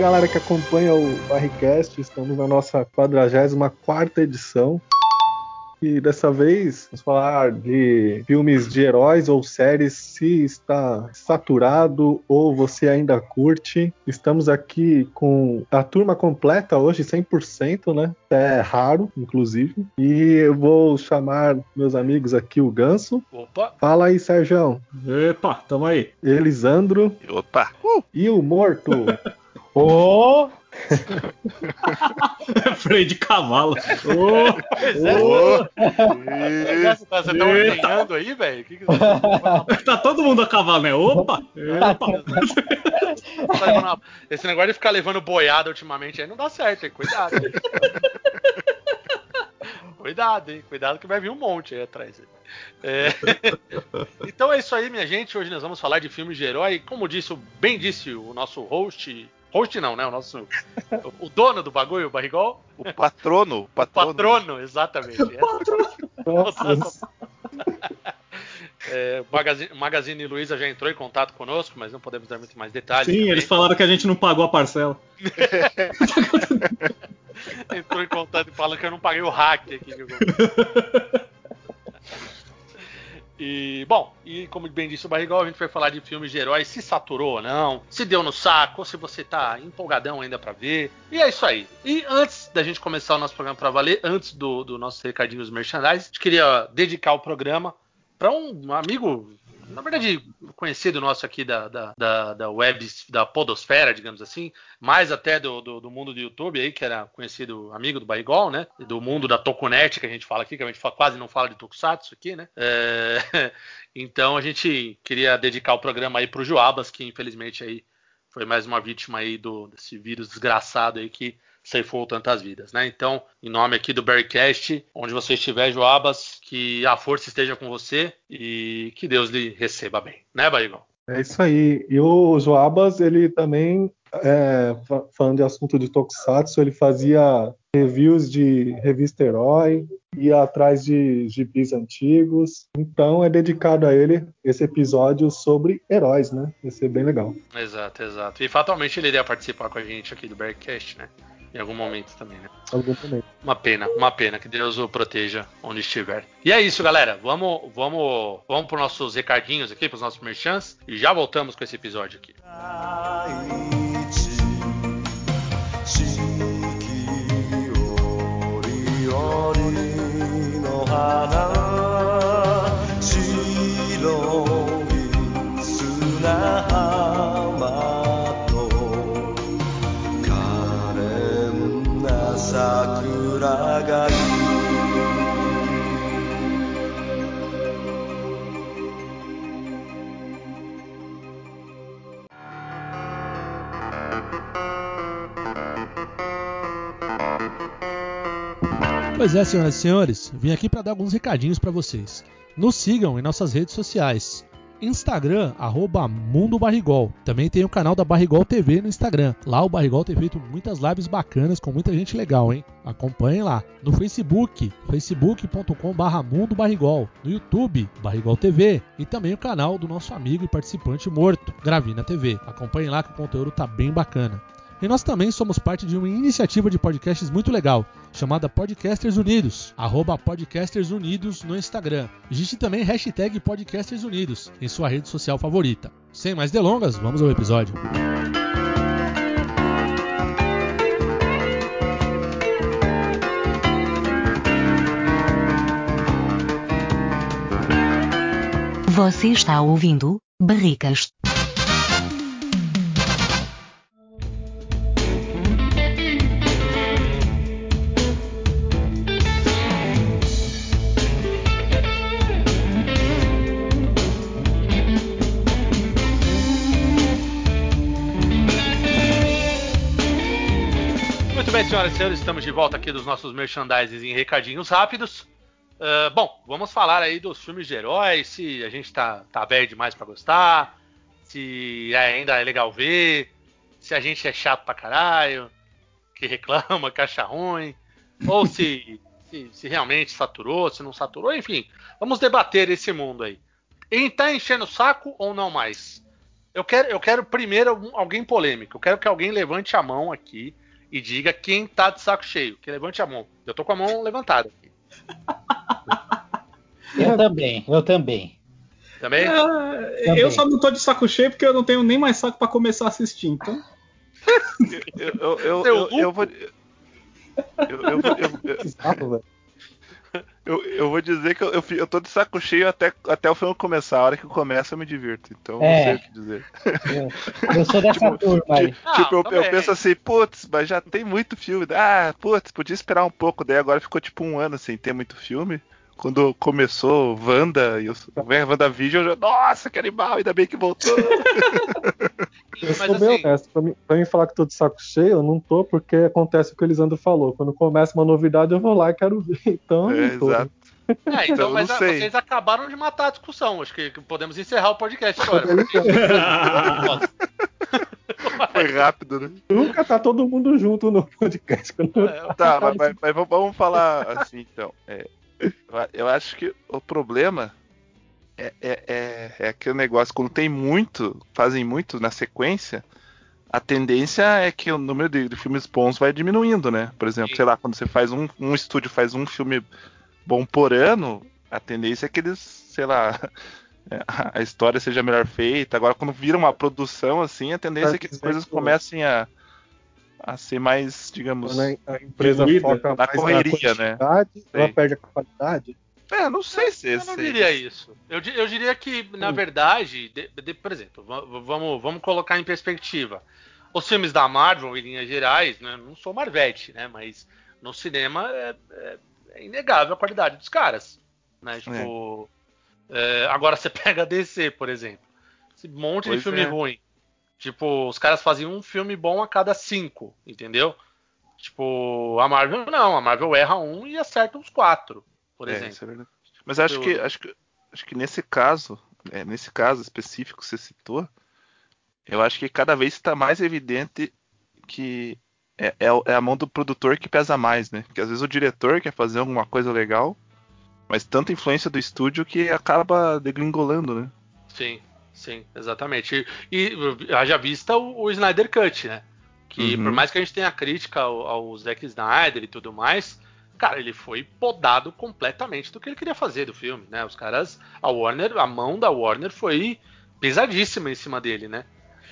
Galera que acompanha o Barricast. Estamos na nossa 44 edição. E dessa vez vamos falar de filmes de heróis ou séries se está saturado ou você ainda curte. Estamos aqui com a turma completa hoje, 100%, né? É raro, inclusive. E eu vou chamar meus amigos aqui, o Ganso. Opa! Fala aí, Sérgio. Epa, tamo aí. Elisandro. Opa! Uh. E o Morto. Ô! Oh. Freio de cavalo. Ô! Oh. oh. Você tá ordenhando aí, velho? Que que você... Tá todo mundo a cavalo, né? Opa! Opa. Esse negócio de ficar levando boiada ultimamente aí não dá certo, hein? Cuidado. Hein? Cuidado, hein? Cuidado que vai vir um monte aí atrás. É... então é isso aí, minha gente. Hoje nós vamos falar de filmes de herói. Como disse, bem disse o nosso host Host não, né? O nosso. o dono do bagulho, o barrigol. O patrono. O patrono, patrono exatamente. O patrono. É, o Magazine, Magazine Luiza já entrou em contato conosco, mas não podemos dar muito mais detalhes. Sim, também. eles falaram que a gente não pagou a parcela. entrou em contato e falou que eu não paguei o hack aqui. E, bom, e como bem disse o Barrigol, a gente vai falar de filmes de heróis, se saturou ou não, se deu no saco, ou se você tá empolgadão ainda para ver. E é isso aí. E antes da gente começar o nosso programa para valer, antes do, do nosso recadinhos merchandise, a gente queria dedicar o programa para um amigo na verdade, conhecido nosso aqui da, da, da, da, web, da podosfera, digamos assim, mais até do, do, do, mundo do YouTube aí, que era conhecido amigo do Baigol, né? Do mundo da Tokunet, que a gente fala aqui, que a gente fala, quase não fala de Tokusatsu aqui, né? É, então a gente queria dedicar o programa aí pro Joabas, que infelizmente aí foi mais uma vítima aí do, desse vírus desgraçado aí que ceifou tantas vidas, né? Então, em nome aqui do Bearcast, onde você estiver, Joabas, que a força esteja com você e que Deus lhe receba bem, né, Barigão? É isso aí. E o Joabas, ele também, é, falando de assunto de Tokusatsu, ele fazia reviews de revista Herói, ia atrás de gibis antigos. Então é dedicado a ele esse episódio sobre heróis, né? Vai ser bem legal. Exato, exato. E fatalmente ele iria participar com a gente aqui do Bearcast, né? Em algum momento também, né? Algum momento. Uma pena, uma pena. Que Deus o proteja onde estiver. E é isso, galera. Vamos, vamos, vamos para nossos recadinhos aqui, para os nossos merchants. E já voltamos com esse episódio aqui. Pois é, senhoras e senhores, vim aqui para dar alguns recadinhos para vocês. Nos sigam em nossas redes sociais. Instagram, arroba Mundo Barrigol. Também tem o canal da Barrigol TV no Instagram. Lá o Barrigol tem feito muitas lives bacanas com muita gente legal, hein? Acompanhem lá. No Facebook, facebook.com Mundo Barrigol. No YouTube, Barrigol TV. E também o canal do nosso amigo e participante morto, Gravina TV. Acompanhem lá que o conteúdo tá bem bacana. E nós também somos parte de uma iniciativa de podcasts muito legal, chamada Podcasters Unidos, arroba Podcasters Unidos no Instagram. Existe também hashtag Podcasters Unidos em sua rede social favorita. Sem mais delongas, vamos ao episódio. Você está ouvindo Barricas. Senhoras e senhores, estamos de volta aqui dos nossos merchandises em recadinhos rápidos. Uh, bom, vamos falar aí dos filmes de heróis, se a gente tá, tá velho demais para gostar, se ainda é legal ver, se a gente é chato pra caralho, que reclama, que acha ruim, ou se, se, se, realmente saturou, se não saturou, enfim, vamos debater esse mundo aí. E tá enchendo o saco ou não mais? Eu quero, eu quero primeiro alguém polêmico. Eu quero que alguém levante a mão aqui e diga quem tá de saco cheio. Que levante a mão. Eu tô com a mão levantada aqui. Eu também, eu também. Também? Ah, Também. eu só não tô de saco cheio porque eu não tenho nem mais saco pra começar a assistir. Então, Eu, eu, eu, eu, eu vou. Eu, eu, vou- eu, eu, velho. Eu, eu vou dizer que eu, eu, eu tô de saco cheio até, até o filme começar. A hora que começa eu me divirto. Então É. não sei o que dizer. Eu, eu sou dessa turma aí. Ti- Ah, tipo, eu, eu também. penso assim, putz, mas já tem muito filme. Ah, putz, podia esperar um pouco. Daí agora ficou tipo um ano sem ter muito filme. Quando começou Wanda e o WandaVision, eu já, nossa, que animal, ainda bem que voltou. Eu sou bem assim, honesto. Pra mim, pra mim falar que tô de saco cheio, eu não tô, porque acontece o que o Elisandro falou. Quando começa uma novidade, eu vou lá e quero ver. Então, eu é, não tô. exato. é, então, Então, mas não ah, sei. vocês acabaram de matar a discussão. Acho que podemos encerrar o podcast agora. Foi rápido, né? Nunca tá todo mundo junto no podcast. É, Tá, mas, mas- mas vamos- vamos falar assim então. É, eu acho que o problema é, é, é, é aquele negócio, quando tem muito, fazem muito na sequência, a tendência é que o número de, de filmes bons vai diminuindo, né? Por exemplo, Sim. sei lá, quando você faz um, um estúdio faz um filme bom por ano, a tendência é que eles, sei lá, é, a a história seja melhor feita. Agora, quando vira uma produção assim, a tendência é que as coisas comecem a, a ser mais, digamos. a a empresa foca Na mais correria, na né? ela perde a qualidade. É, não sei se Eu não diria isso. Eu, eu diria que, na Hum. verdade, de- de- por exemplo, va- vamos, vamos colocar em perspectiva. Os filmes da Marvel, em linhas gerais, né, não sou Marvete, né? Mas no cinema é, é- é inegável a qualidade dos caras. Né? Tipo, é, agora você pega a DC, por exemplo. Esse monte Pois de filme é. ruim. Tipo, os caras faziam um filme bom a cada cinco, entendeu? Tipo, a Marvel não, a Marvel erra um e acerta os quatro, por É, exemplo. isso é. Mas acho Eu- que, acho que acho que nesse caso, é, nesse caso específico que você citou, eu acho que cada vez está mais evidente que é, é é a mão do produtor que pesa mais, né? Porque às vezes o diretor quer fazer alguma coisa legal, mas tanta influência do estúdio que acaba degringolando, né? Sim, sim, exatamente. E, e haja vista o, o Snyder Cut, né? Que Uhum. por mais que a gente tenha crítica ao, ao Zack Snyder e tudo mais, cara, ele foi podado completamente do que ele queria fazer do filme, né? Os caras, a Warner, a mão da Warner foi pesadíssima em cima dele, né?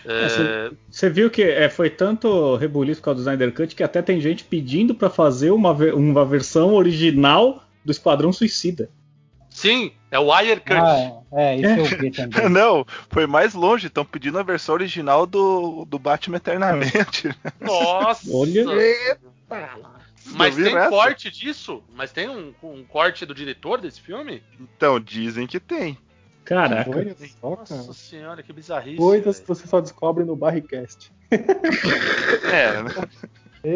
É, você viu que é, foi tanto rebuliço causa do Snyder Cut que até tem gente pedindo pra fazer uma, uma versão original do Esquadrão Suicida. Sim, é o Wire Cut. Ah, é, isso eu vi também. Não, foi mais longe, estão pedindo a versão original do, do Batman Eternamente. Nossa! Olha. Mas Não vi tem essa. corte disso? Mas tem um, um corte do diretor desse filme? Então, dizem que tem. Caraca. Nossa cara. senhora, que bizarrice. Coisas que você só descobre no Barricast. É, né?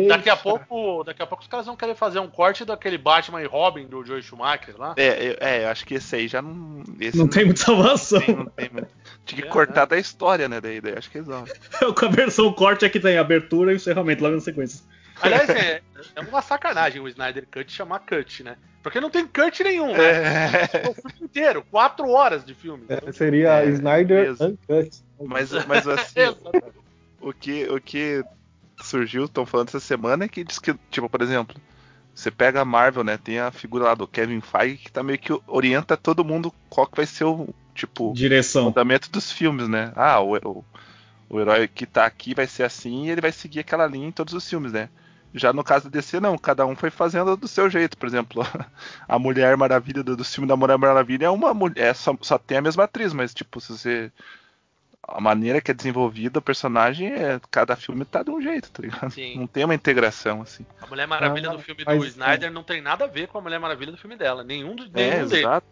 Daqui a pouco, daqui a pouco os caras vão querer fazer um corte daquele Batman e Robin do Joe Schumacher lá. É, eu- é, eu acho que esse aí já não. Esse Não tem muita salvação. tem, não tem muito. Tinha que É, cortar da história, né? Daí, daí acho que resolve. Com a versão corte é que tem abertura e encerramento logo na sequência. Aliás, é, é uma sacanagem o Snyder Cut chamar Cut, né? Porque não tem cut nenhum, né? É, É o filme inteiro, quatro horas de filme. É, seria É, Snyder mesmo. Uncut. mas, mas assim, o que, o que surgiu, estão falando essa semana, é que diz que, tipo, por exemplo, você pega a Marvel, né? Tem a figura lá do Kevin Feige que tá meio que orienta todo mundo qual que vai ser o, tipo, Direção. fundamento dos filmes, né? Ah, o, o, o herói que tá aqui vai ser assim e ele vai seguir aquela linha em todos os filmes, né? Já no caso da DC, não, cada um foi fazendo do seu jeito. Por exemplo, a Mulher Maravilha do, do filme da Mulher Maravilha é uma mulher, é só, só tem a mesma atriz, mas tipo, se você. A maneira que é desenvolvida o personagem é. Cada filme tá de um jeito, tá ligado? Sim. Não tem uma integração, assim. A Mulher Maravilha Ah, do filme do Snyder não tem nada a ver com a Mulher Maravilha do filme dela. Nenhum, de- É, deles. exato.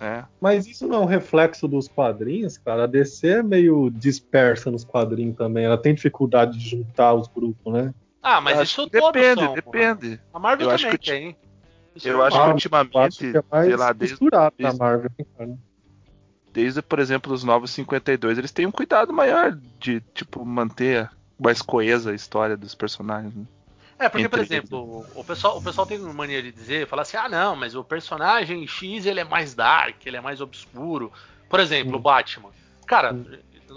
É. Mas isso não é um reflexo dos quadrinhos, cara. A DC é meio dispersa nos quadrinhos também. Ela tem dificuldade de juntar os grupos, né? Ah, mas Eu isso acho depende, são. depende. A Marvel Eu acho também que- tem. Isso Eu é acho que ultimamente, acho que é mais sei lá, desde, desde- Marvel. Desde, por exemplo, os novos 52, eles têm um cuidado maior de, tipo, manter mais coesa a história dos personagens. Né? É, porque, por Entre eles. exemplo, o pessoal, o pessoal tem mania de dizer, falar assim, ah não, mas o personagem X ele é mais dark, ele é mais obscuro. Por exemplo, o Hum. Batman. Cara, Hum.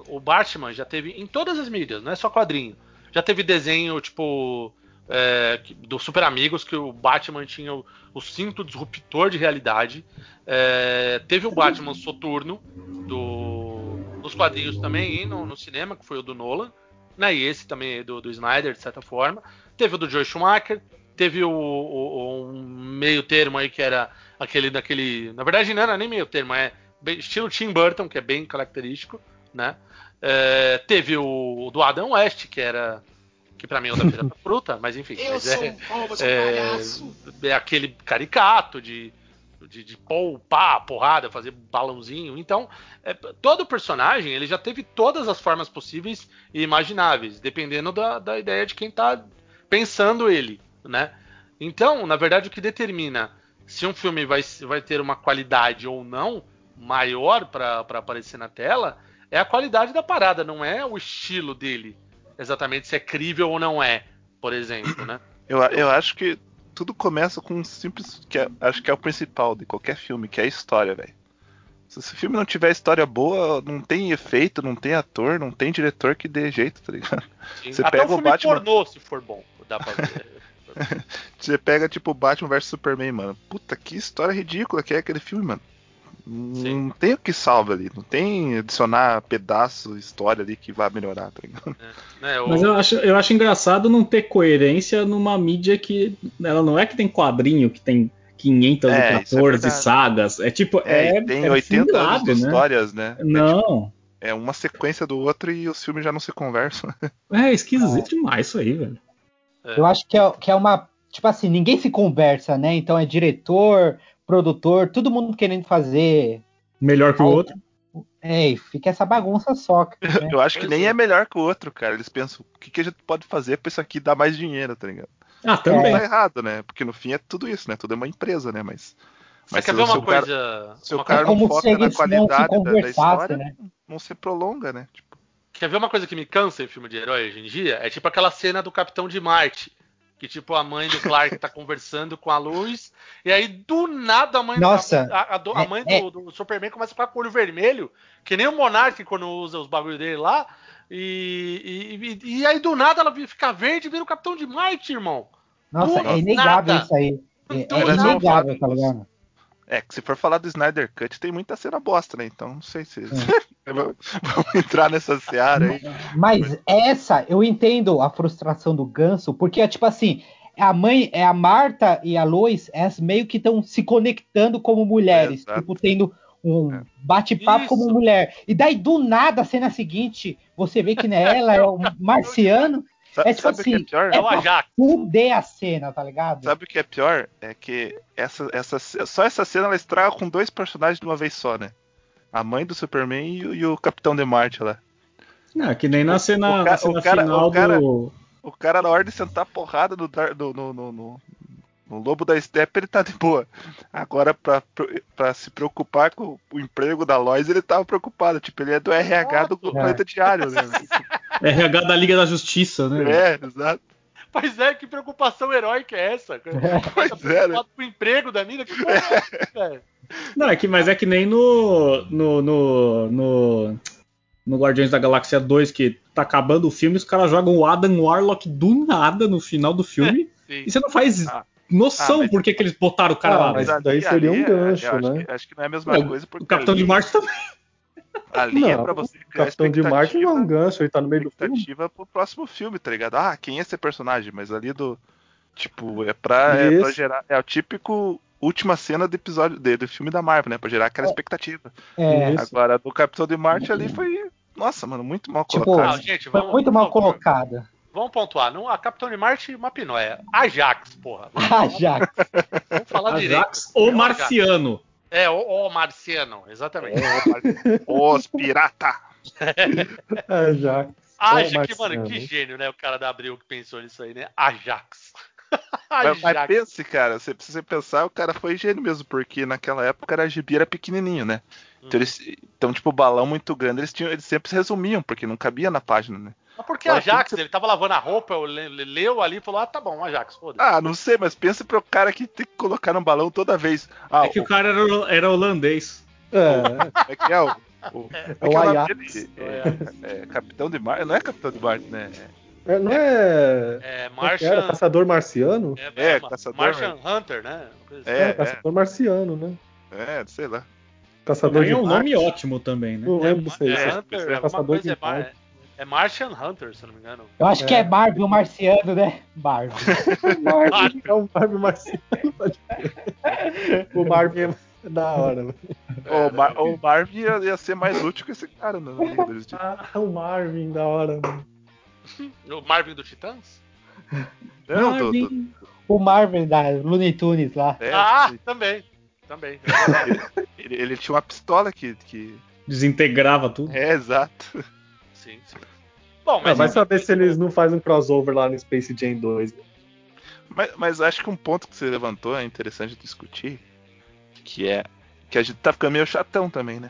o Batman já teve em todas as mídias, não é só quadrinho. Já teve desenho, tipo, é, do Super Amigos, que o Batman tinha o, o cinto disruptor de realidade. É, teve o Batman Soturno, do, dos quadrinhos também, no, no cinema, que foi o do Nolan. Né, e esse também do, do Snyder, de certa forma. Teve o do Joe Schumacher. Teve o, o- meio termo aí que era aquele daquele. Na verdade, não era nem meio termo, é bem- estilo Tim Burton, que é bem característico, né? É, teve o, o do Adam West, que era. Que pra mim é o da Feira Fruta, mas enfim. mas é, é, é aquele caricato de, de, de pá, porrada, fazer balãozinho. Então, é, todo personagem ele já teve todas as formas possíveis e imagináveis, dependendo da, da ideia de quem tá pensando ele, né? Então, na verdade, o que determina se um filme vai, vai ter uma qualidade ou não maior para aparecer na tela é a qualidade da parada, não é o estilo dele, exatamente se é crível ou não é, por exemplo, né? Eu, eu acho que tudo começa com um simples. que é- acho que é o principal de qualquer filme, que é a história, velho. Se esse filme não tiver história boa, não tem efeito, não tem ator, não tem diretor que dê jeito, tá ligado? Sim. Você Até pega o o filme Batman- pornô, se for bom, dá pra ver. Você pega, tipo, Batman vs Superman, mano. Puta, que história ridícula que é aquele filme, mano. Sim. Não tem o que salva ali. Não tem adicionar pedaço, história ali que vai melhorar, tá ligado? né, o- Mas eu acho, eu acho engraçado não ter coerência numa mídia que. Ela não é que tem quadrinho, que tem 500 É, e é 14 verdade. sagas. É tipo. É, É, tem é 80 anos furado, de né? histórias, né? É, tipo, Não. é uma sequência do outro e os filmes já não se conversam. É esquisito demais isso aí, velho. Eu acho que é, que é uma. Tipo assim, ninguém se conversa, né? Então é diretor, produtor, todo mundo querendo fazer. Melhor que o outro. É, fica essa bagunça só. né? Eu acho que nem é. é melhor que o outro, cara. Eles pensam, o que, que a gente pode fazer pra isso aqui dar mais dinheiro, tá ligado? Ah, Não também. tá errado, né? Porque no fim é tudo isso, né? Tudo é uma empresa, né? Mas. Você mas quer se ver uma o cara- coisa. Se o uma cara coisa- não foca na não qualidade da- da, história, né? não se prolonga, né? Tipo, Quer ver uma coisa que me cansa em filme de herói hoje em dia? É tipo aquela cena do Capitão de Marte. Que tipo a mãe do Clark tá conversando com a luz. E aí do nada a mãe, Nossa, a, a- a do- a é- mãe é- do, do Superman começa a ficar com o olho vermelho. Que nem o Monark quando usa os bagulhos dele lá. E, e, e- e aí do nada ela fica verde e vira o Capitão de Marte, irmão. Nossa, Do é inegável nada. isso aí. É, Do é inegável, tá ligado? é que se for falar do Snyder Cut, tem muita cena bosta, né? Então não sei se. Vamos vamos entrar nessa seara aí. Mas essa, eu entendo a frustração do Ganso, porque é tipo assim, a mãe, é a Marta e a Lois, elas meio que estão se conectando como mulheres, Exato. tipo, tendo um É. bate-papo como mulher. E daí, do nada, a cena seguinte, você vê que né, ela é um marciano, Sa- É tipo sabe o que é assim, pior? É o Ajax. fuder a cena, tá ligado? Sabe o que é pior? É que essa, essa, só essa cena ela estraga com dois personagens de uma vez só, né? A mãe do Superman e, o- e o Capitão de Marte lá. Ah, que nem na cena, o ca- na cena o cara- final o cara- do. O cara, na hora de sentar porrada no, no, no, no, no- no Lobo da Steppe, ele tá de boa. Agora, pra, pra se preocupar com o emprego da Lois, ele tava preocupado. Tipo, ele é do RH do Exato. Planeta Diário, né? RH da Liga da Justiça, né? é, exato. Mas é, que preocupação heróica é essa? Pois Tá é, né? o emprego da mina? Que porra é essa, velho? Não, é que, mas é que nem no, no, no, no, no Guardiões da Galáxia 2, que tá acabando o filme, os caras jogam o Adam Warlock do nada no final do filme, Sim. e você não faz Ah. noção Ah, mas- por que, que eles botaram o cara Ah, lá. mas daí seria um gancho, eu acho né? Que, acho que não é a mesma É, coisa, porque O Capitão ali, de Marte também. Ali é Não, pra você O criar Capitão de Marte não é um gancho, ele tá no meio do filme. expectativa pro próximo filme, tá ligado? Ah, quem é esse personagem? Mas ali do. Tipo, é pra, é pra gerar. É o típico última cena do episódio de- do filme da Marvel, né? Pra gerar aquela expectativa. É. Agora, do Capitão de Marte ali foi. Nossa, mano, muito mal Tipo, colocado. Não, gente, foi vamos, muito mal colocada. Vamos pontuar. Não, a Capitão de Marte, uma pinóia. Ajax, porra. Já. Vamos falar direito. Ajax ou É o Marciano. É, o, o Marciano, exatamente. Os pirata! É. Ajax, Ô, que, mano, que gênio, né? O cara da Abril que pensou nisso aí, né? Ajax. Mas, mas Ajax. pense, cara, você precisa pensar, o cara foi gênio mesmo, porque naquela época era gibi era pequenininho, né? Então, Hum. eles, então, tipo, balão muito grande, eles, tinham, eles sempre se resumiam, porque não cabia na página, né? Mas por que Agora, Ajax? Ele tava lavando a roupa, eu le- le- leu ali e falou: Ah, tá bom, Ajax, foda-se. Ah, não sei, mas pensa pro cara que tem que colocar no balão toda vez. Ah, É que o cara era, era holandês. É, é que é? O, O, É o é é nome Ajax. dele? É, é Capitão de Marte. Não é Capitão de Marte, né? É, não é. É é que era? Martian. Caçador marciano? É, Ma- caçador, Martian Hunter, né? Assim. É, É, caçador marciano, né? É, sei lá. Caçador é um nome ótimo também, né? Não lembro se é é. Hunter, é caçador de é, Mar- Marte. É Martian Hunter, se não me engano. Eu acho que é Marvel marciano, né? Marvel. Marvin, é o Marvin marciano. o Marvin é da hora. né? o, Mar o Marvin ia, ia ser mais útil que esse cara na Liga da Justiça. Ah, o Marvin, da hora. mano. O Marvin do Titãs? Não, do, do, Marvin. o Marvel da Looney Tunes lá. é, ah, também. Também. ele, ele tinha uma pistola que. que... Desintegrava tudo. É, exato. sim, sim. Bom, Ah, mas vai saber se eles não fazem um crossover lá no Space Jam 2. Mas, mas acho que um ponto que você levantou é interessante discutir. Que é. Que a gente tá ficando meio chatão também, né?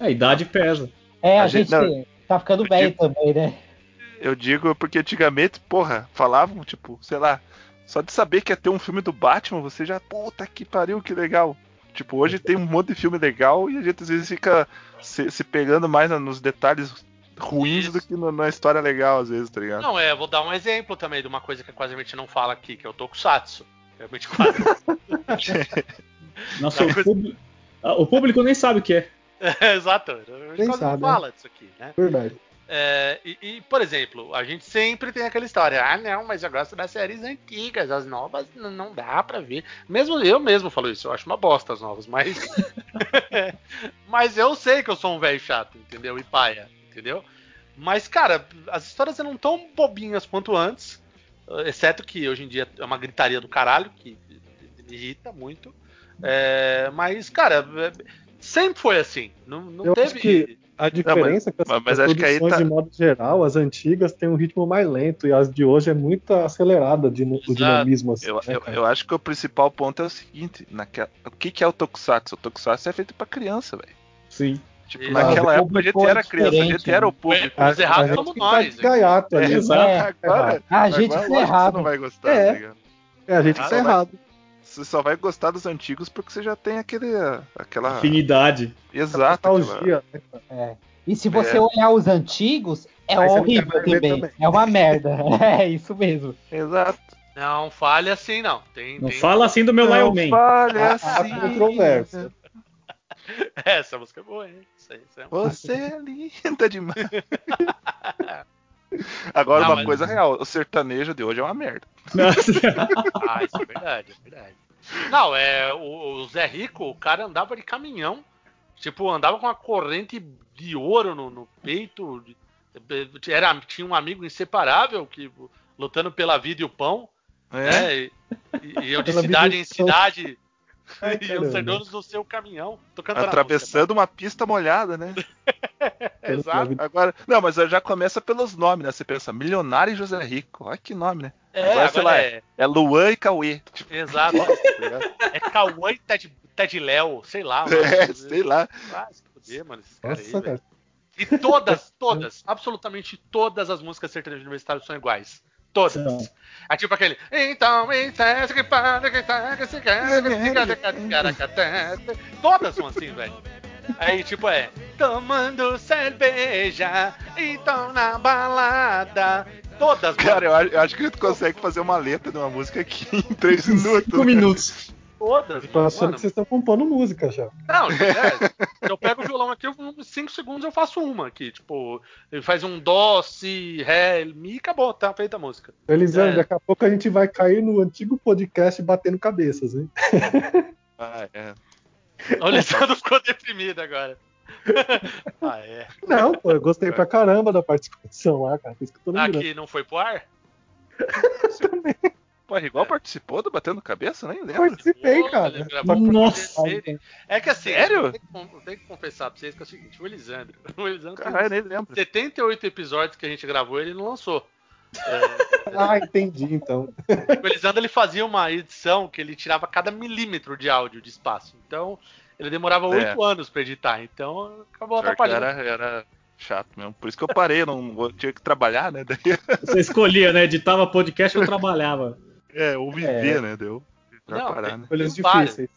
A idade pesa. É, a, A gente- gente, tá ficando velho também, né? Eu digo porque antigamente, porra, falavam, tipo, sei lá, só de saber que ia ter um filme do Batman, você já, puta que pariu, que legal. Tipo, hoje tem um monte de filme legal e a gente às vezes fica se, se pegando mais nos detalhes ruins Isso. do que no- na história legal, às vezes, tá ligado? Não, é, vou dar um exemplo também de uma coisa que quase a gente não fala aqui, que é o Tokusatsu. Realmente quase. Nossa, Não, o, mas- público, ah, o público nem sabe o que é. É, Exato. A gente sabe, não fala disso aqui, né? Verdade. É, e, e, por exemplo, a gente sempre tem aquela história, ah não, mas eu gosto das séries antigas, as novas não dá pra ver. Mesmo eu mesmo falo isso, eu acho uma bosta as novas, mas mas eu sei que eu sou um velho chato, entendeu? E paia, entendeu? Mas cara, as histórias não tão bobinhas quanto antes, exceto que hoje em dia é uma gritaria do caralho que me irrita muito. É, mas cara, é, sempre foi assim, não, não Eu teve acho que A diferença é que as, mas- mas as acho que aí produções, tá- de modo geral, as antigas têm um ritmo mais lento e as de hoje é muito acelerada de, o dinamismo. Assim, Eu, né, eu, eu acho que o principal ponto é o seguinte: naquela, o que, que é o Tokusatsu? O Tokusatsu é feito pra criança, velho. Sim. Tipo, Exato. naquela O época a gente é era criança, a gente era o público. Os errados somos que nós, Tá de gaiato ali. É, né? exato. É, agora, A gente agora, tá que você errado. não vai gostar, É. tá? É, a gente Ah, tá não vai- errado. Você só vai gostar dos antigos porque você já tem aquele. aquela. Afinidade. Exato. aquela- Nostalgia, né? É. E se você É. olhar os antigos, é Aí você não horrível também. também. É uma merda. É isso mesmo. Exato. Não fale assim, não. Tem, Não tem- fala assim do meu Não Lion Man. fale Há- assim. há controvérsia. Essa música é boa, hein? Isso aí, isso é Você é linda demais. Agora, Não, uma mas- coisa real: o sertanejo de hoje é uma merda. Ah, isso é verdade, é verdade. Não, é. O, o Zé Rico, o cara andava de caminhão. Tipo, andava com uma corrente de ouro no, no peito. Era, tinha um amigo inseparável que lutando pela vida e o pão. É. né? E, e- e eu de cidade em cidade. Ai, e os serdonos no seu caminhão. Tô cantando a Atravessando uma pista molhada, né? Exato. Agora, não, mas já começa pelos nomes, né? Você pensa, Milionário e José Rico. Olha que nome, né? É, Agora, sei agora lá, é. É Luan e Cauê. Tipo, Exato. tá? É Cauã e Ted, Ted Léo, sei lá. é, mano. sei lá. Ah, se fuder, mano, esses caras aí, cara. E todas, todas, absolutamente todas as músicas sertanejas universitárias são iguais. Todas. São. É tipo aquele. Então, isso é que para, que tá, que se quer, que se quer, que quer, que quer, que quer. Todas são assim, velho. Aí, tipo, é. Tomando cerveja, então na balada. Todas, Cara, eu, acho- eu acho que a gente consegue fazer uma letra de uma música aqui em três minutos. Cinco minutos. todas. Tô achando mano. que vocês estão compondo música já. Não, é, eu pego o violão aqui, em 5 segundos eu faço uma aqui. Tipo, ele faz um dó, si, ré, mi e acabou, tá feita a música. Elisandro, É. daqui a pouco a gente vai cair no antigo podcast batendo cabeças, hein? Ah, é. O Alessandro ficou deprimido agora. ah, é. Não, pô, eu gostei pra caramba da participação lá, cara. Por isso que eu tô lembrando. Aqui não foi pro ar? Pô, igual participou do Batendo Cabeça, nem lembro. Participei, Pô, cara. Nossa. É que assim, Sério? Eu tenho, que, confessar pra vocês que é o seguinte: o Elisandro. O Elisandro Caralho, nem lembro. 78 episódios que a gente gravou ele não lançou. Ah, entendi, então. O Elisandro ele fazia uma edição que ele tirava cada milímetro de áudio de espaço. Então, ele demorava É. oito anos pra editar. Então, acabou Pior atrapalhando. Era, era chato mesmo. Por isso que eu parei, não tinha que trabalhar, né? Daí, Você escolhia, né? Editava podcast ou trabalhava. É, ou viver, É. né? Deu. Melhor Não, parar, tem- né? Várias. difíceis.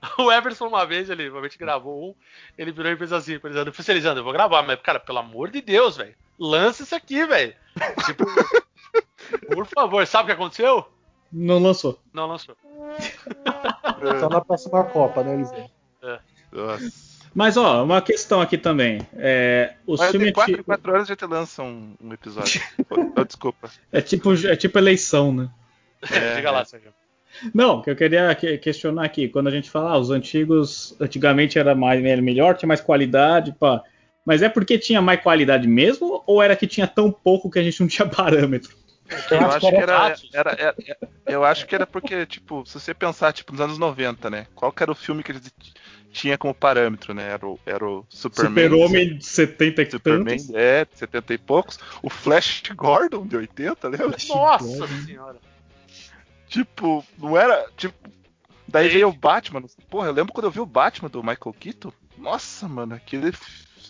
O Everson, uma vez, ele uma vez gravou um, ele virou e fez assim, por exemplo, falei, Elisandro, eu vou gravar, mas, cara, pelo amor de Deus, velho, lança isso aqui, velho. Tipo, por favor, sabe o que aconteceu? Não lançou. Não lançou. Só na próxima Copa, né, Eliseu? Nossa. Mas, ó, uma questão aqui também. É, os Mas filmes 4 em antigos- 4 horas a gente lança um, um episódio. oh, desculpa. é tipo, é tipo eleição, né? É, Diga lá, Sérgio. Não, que eu queria que- questionar aqui, quando a gente fala, ah, os antigos, antigamente era mais era melhor, tinha mais qualidade, pá. Mas é porque tinha mais qualidade mesmo, ou era que tinha tão pouco que a gente não tinha parâmetro? Eu acho que era, era, era- Eu acho que era porque, tipo, se você pensar, tipo, nos anos 90, né? Qual que era o filme que eles tinha como parâmetro, né? Era o, era o Superman. Super-Homem de 70 e Superman, tantos. é, de 70 e poucos. O Flash Gordon, de 80, lembra? Nossa senhora. Tipo, não era. Tipo. Daí veio o Batman. Porra, eu lembro quando eu vi o Batman do Michael Keaton. Nossa, mano, aquele.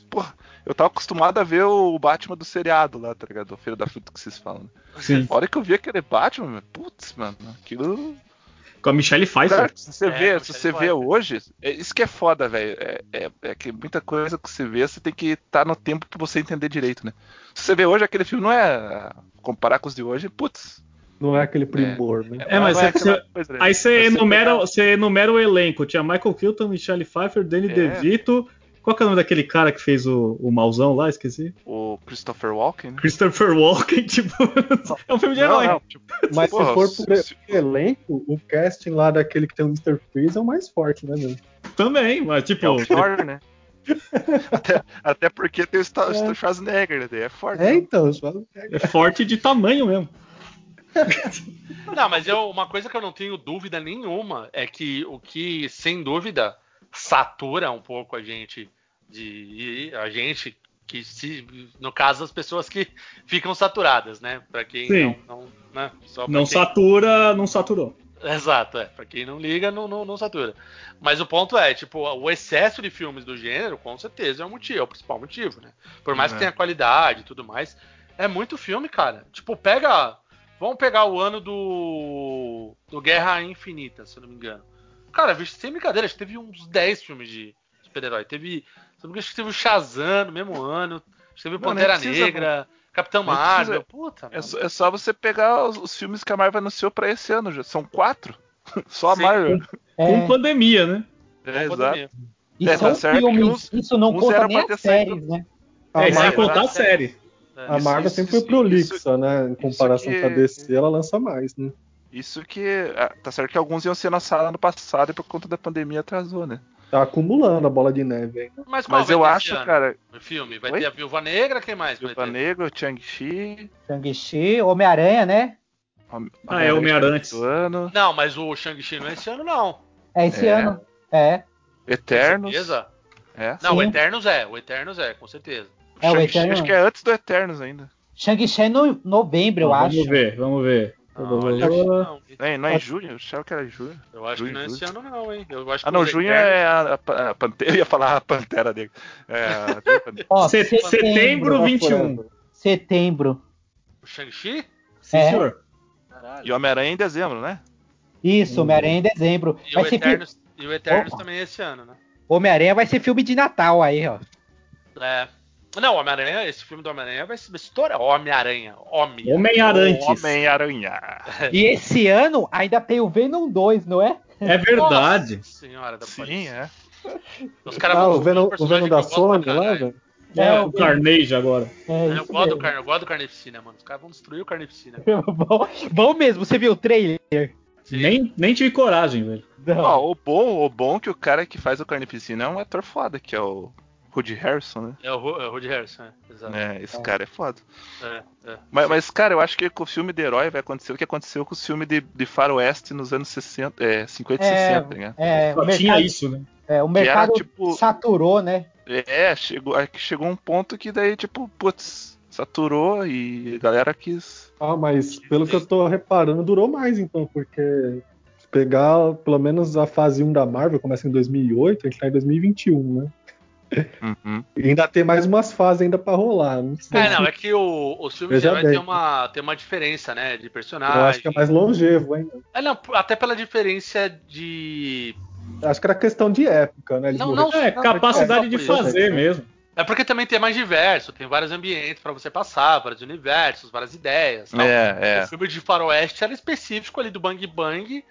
Porra, eu tava acostumado a ver o Batman do seriado lá, tá ligado? O Feira da Fruta que vocês falam. né? Sim. A hora que eu vi aquele Batman, putz, mano, aquilo. Com a Michelle Pfeiffer. Cara, se você É, vê, se você vê hoje, é, isso que é foda, velho. É, é- é que muita coisa que você vê, você tem que estar no tempo pra você entender direito, né? Se você vê hoje, aquele filme não é. Comparar com os de hoje, putz. Não é aquele primor, né? É, mas não é- aquela você- né? Aí você enumera, você enumera o elenco. Tinha Michael Keaton, Michelle Pfeiffer, Danny É. DeVito. Qual que é o nome daquele cara que fez o, o Mauzão lá? Esqueci. O Christopher Walken, né? Christopher Walken, tipo. é um filme de Não, herói. não, tipo, Mas Porra, se for por se- elenco, o casting lá daquele que tem o Mr. Freeze é o mais forte, né, meu? Também, mas tipo. é o Thor, né? até, até porque tem o Sta- É. Schwarzenegger, né? É forte. É, né? então. só- É forte de tamanho mesmo. Não, mas eu, uma coisa que eu não tenho dúvida nenhuma é que o que, sem dúvida, satura um pouco a gente de a gente que se no caso as pessoas que ficam saturadas, né? Para quem Sim. não, não, né? Não quem- satura, não saturou. Exato, é. Pra quem não liga, não, não, não satura. Mas o ponto é, tipo, o excesso de filmes do gênero, com certeza, é o motivo, é o principal motivo, né? Por mais que É. tenha qualidade e tudo mais, é muito filme, cara. Tipo, pega. Vamos pegar o ano do. do Guerra Infinita, se eu não me engano. Cara, sem brincadeira, acho que teve uns 10 filmes de super-herói. Teve. Se eu não me engano, acho que teve o Shazam no mesmo ano. Acho que teve o Pantera precisa, Negra, Capitão Nem Marvel. precisa. Puta, É, mano. só, é só você pegar os, os filmes que a Marvel anunciou pra esse ano já. São quatro. Só a Sim. Marvel. Com É, pandemia, né? É, exato. Pandemia. e É, são tá certo que filmes, uns- isso não conta nem as séries, né? A é, sem Marvel, contar a série. É. a Marvel Isso- sempre foi prolixa, isso- né? Em comparação que- com a DC, ela lança mais, né? Isso que. ah, Tá certo que alguns iam ser lançados ano passado e por conta da pandemia atrasou, né? Tá acumulando a bola de neve aí. Mas, qual Mas vai eu ter acho, esse ano? cara, O filme? Vai Oi? ter a Viúva Negra, quem mais Viúva ter? Negro, Shang-Chi. Shang-Chi, Homem-Aranha, né? Hom- Ah, é Homem-Aranha. Não, mas o Shang-Chi não é esse ano, não. É esse É. ano. É. Eternos. Com certeza? É. Não, o Sim. Eternos é, o Eternos é, com certeza. É, o Eterno- Acho que é antes do Eternos ainda. Shang-Chi é no novembro, eu vamos acho. ver, vamos ver. Não, olha, acho que não. Não é, não é em junho? Eu achava que era em junho. Eu acho que não é esse ano, não, hein? Eu acho que Ah, não, junho Eternos- é a, a, a Pantera. Eu ia falar a Pantera Negra. É, setembro. setembro 21. Setembro. O Shang-Chi? Sim, É. senhor. Caralho. e Homem-Aranha em dezembro, né? Isso, Homem-Aranha em dezembro. E Vai o ser fi- Eternos, e o Eternos também é esse ano, né? Homem-Aranha vai ser filme de Natal aí, ó. É. Não, Homem-Aranha, esse filme do Homem-Aranha vai ser estourar. Homem-Aranha. Homem. Homem-Arantes. Homem-Aranha. E esse ano ainda tem o Venom 2, não é? É verdade. Nossa senhora da Sim, é. Os caras Ah, vão o Venom, o Venom da eu Sony lá, velho. É, o Carnage agora. É Eu isso gosto, do eu gosto do Carnificina, mano. Os caras vão destruir o Carnificina. bom, bom mesmo, você viu o trailer? Sim. Nem, nem tive coragem, velho. Não. Ó, o bom, o bom que o cara que faz o Carnificina é um ator foda, que é o Woody Harrison, né? É o, Ru- é o Rudy Harrison, é. Exato. É, esse cara é foda. É, é. Mas, mas, cara, eu acho que com o filme de herói vai acontecer o que aconteceu com o filme de, de faroeste nos anos 60, é, 50 e 60, né? é, Só o tinha mercado, isso, né? é, o Que era, mercado tipo- saturou, né? É, chegou, é chegou um ponto que daí, tipo, putz, saturou e a galera quis. Ah, mas pelo que eu tô reparando, durou mais então, porque se pegar pelo menos a fase 1 da Marvel, começa em 2008, a gente tá em 2021, né? Uhum. E ainda tem mais umas fases ainda pra rolar. Não sei É, não, é que o, os filmes bem. ter uma, ter uma diferença, né? De personagem. Eu acho que é mais longevo ainda. É, não, até pela diferença de Acho que era questão de época, né? Eles Não, morreram- não, É, não, capacidade é, de por isso. fazer mesmo. É porque também tem mais diverso, tem vários ambientes pra você passar, vários universos, várias ideias. tal. É, O é. filme de faroeste era específico ali do Bang Bang.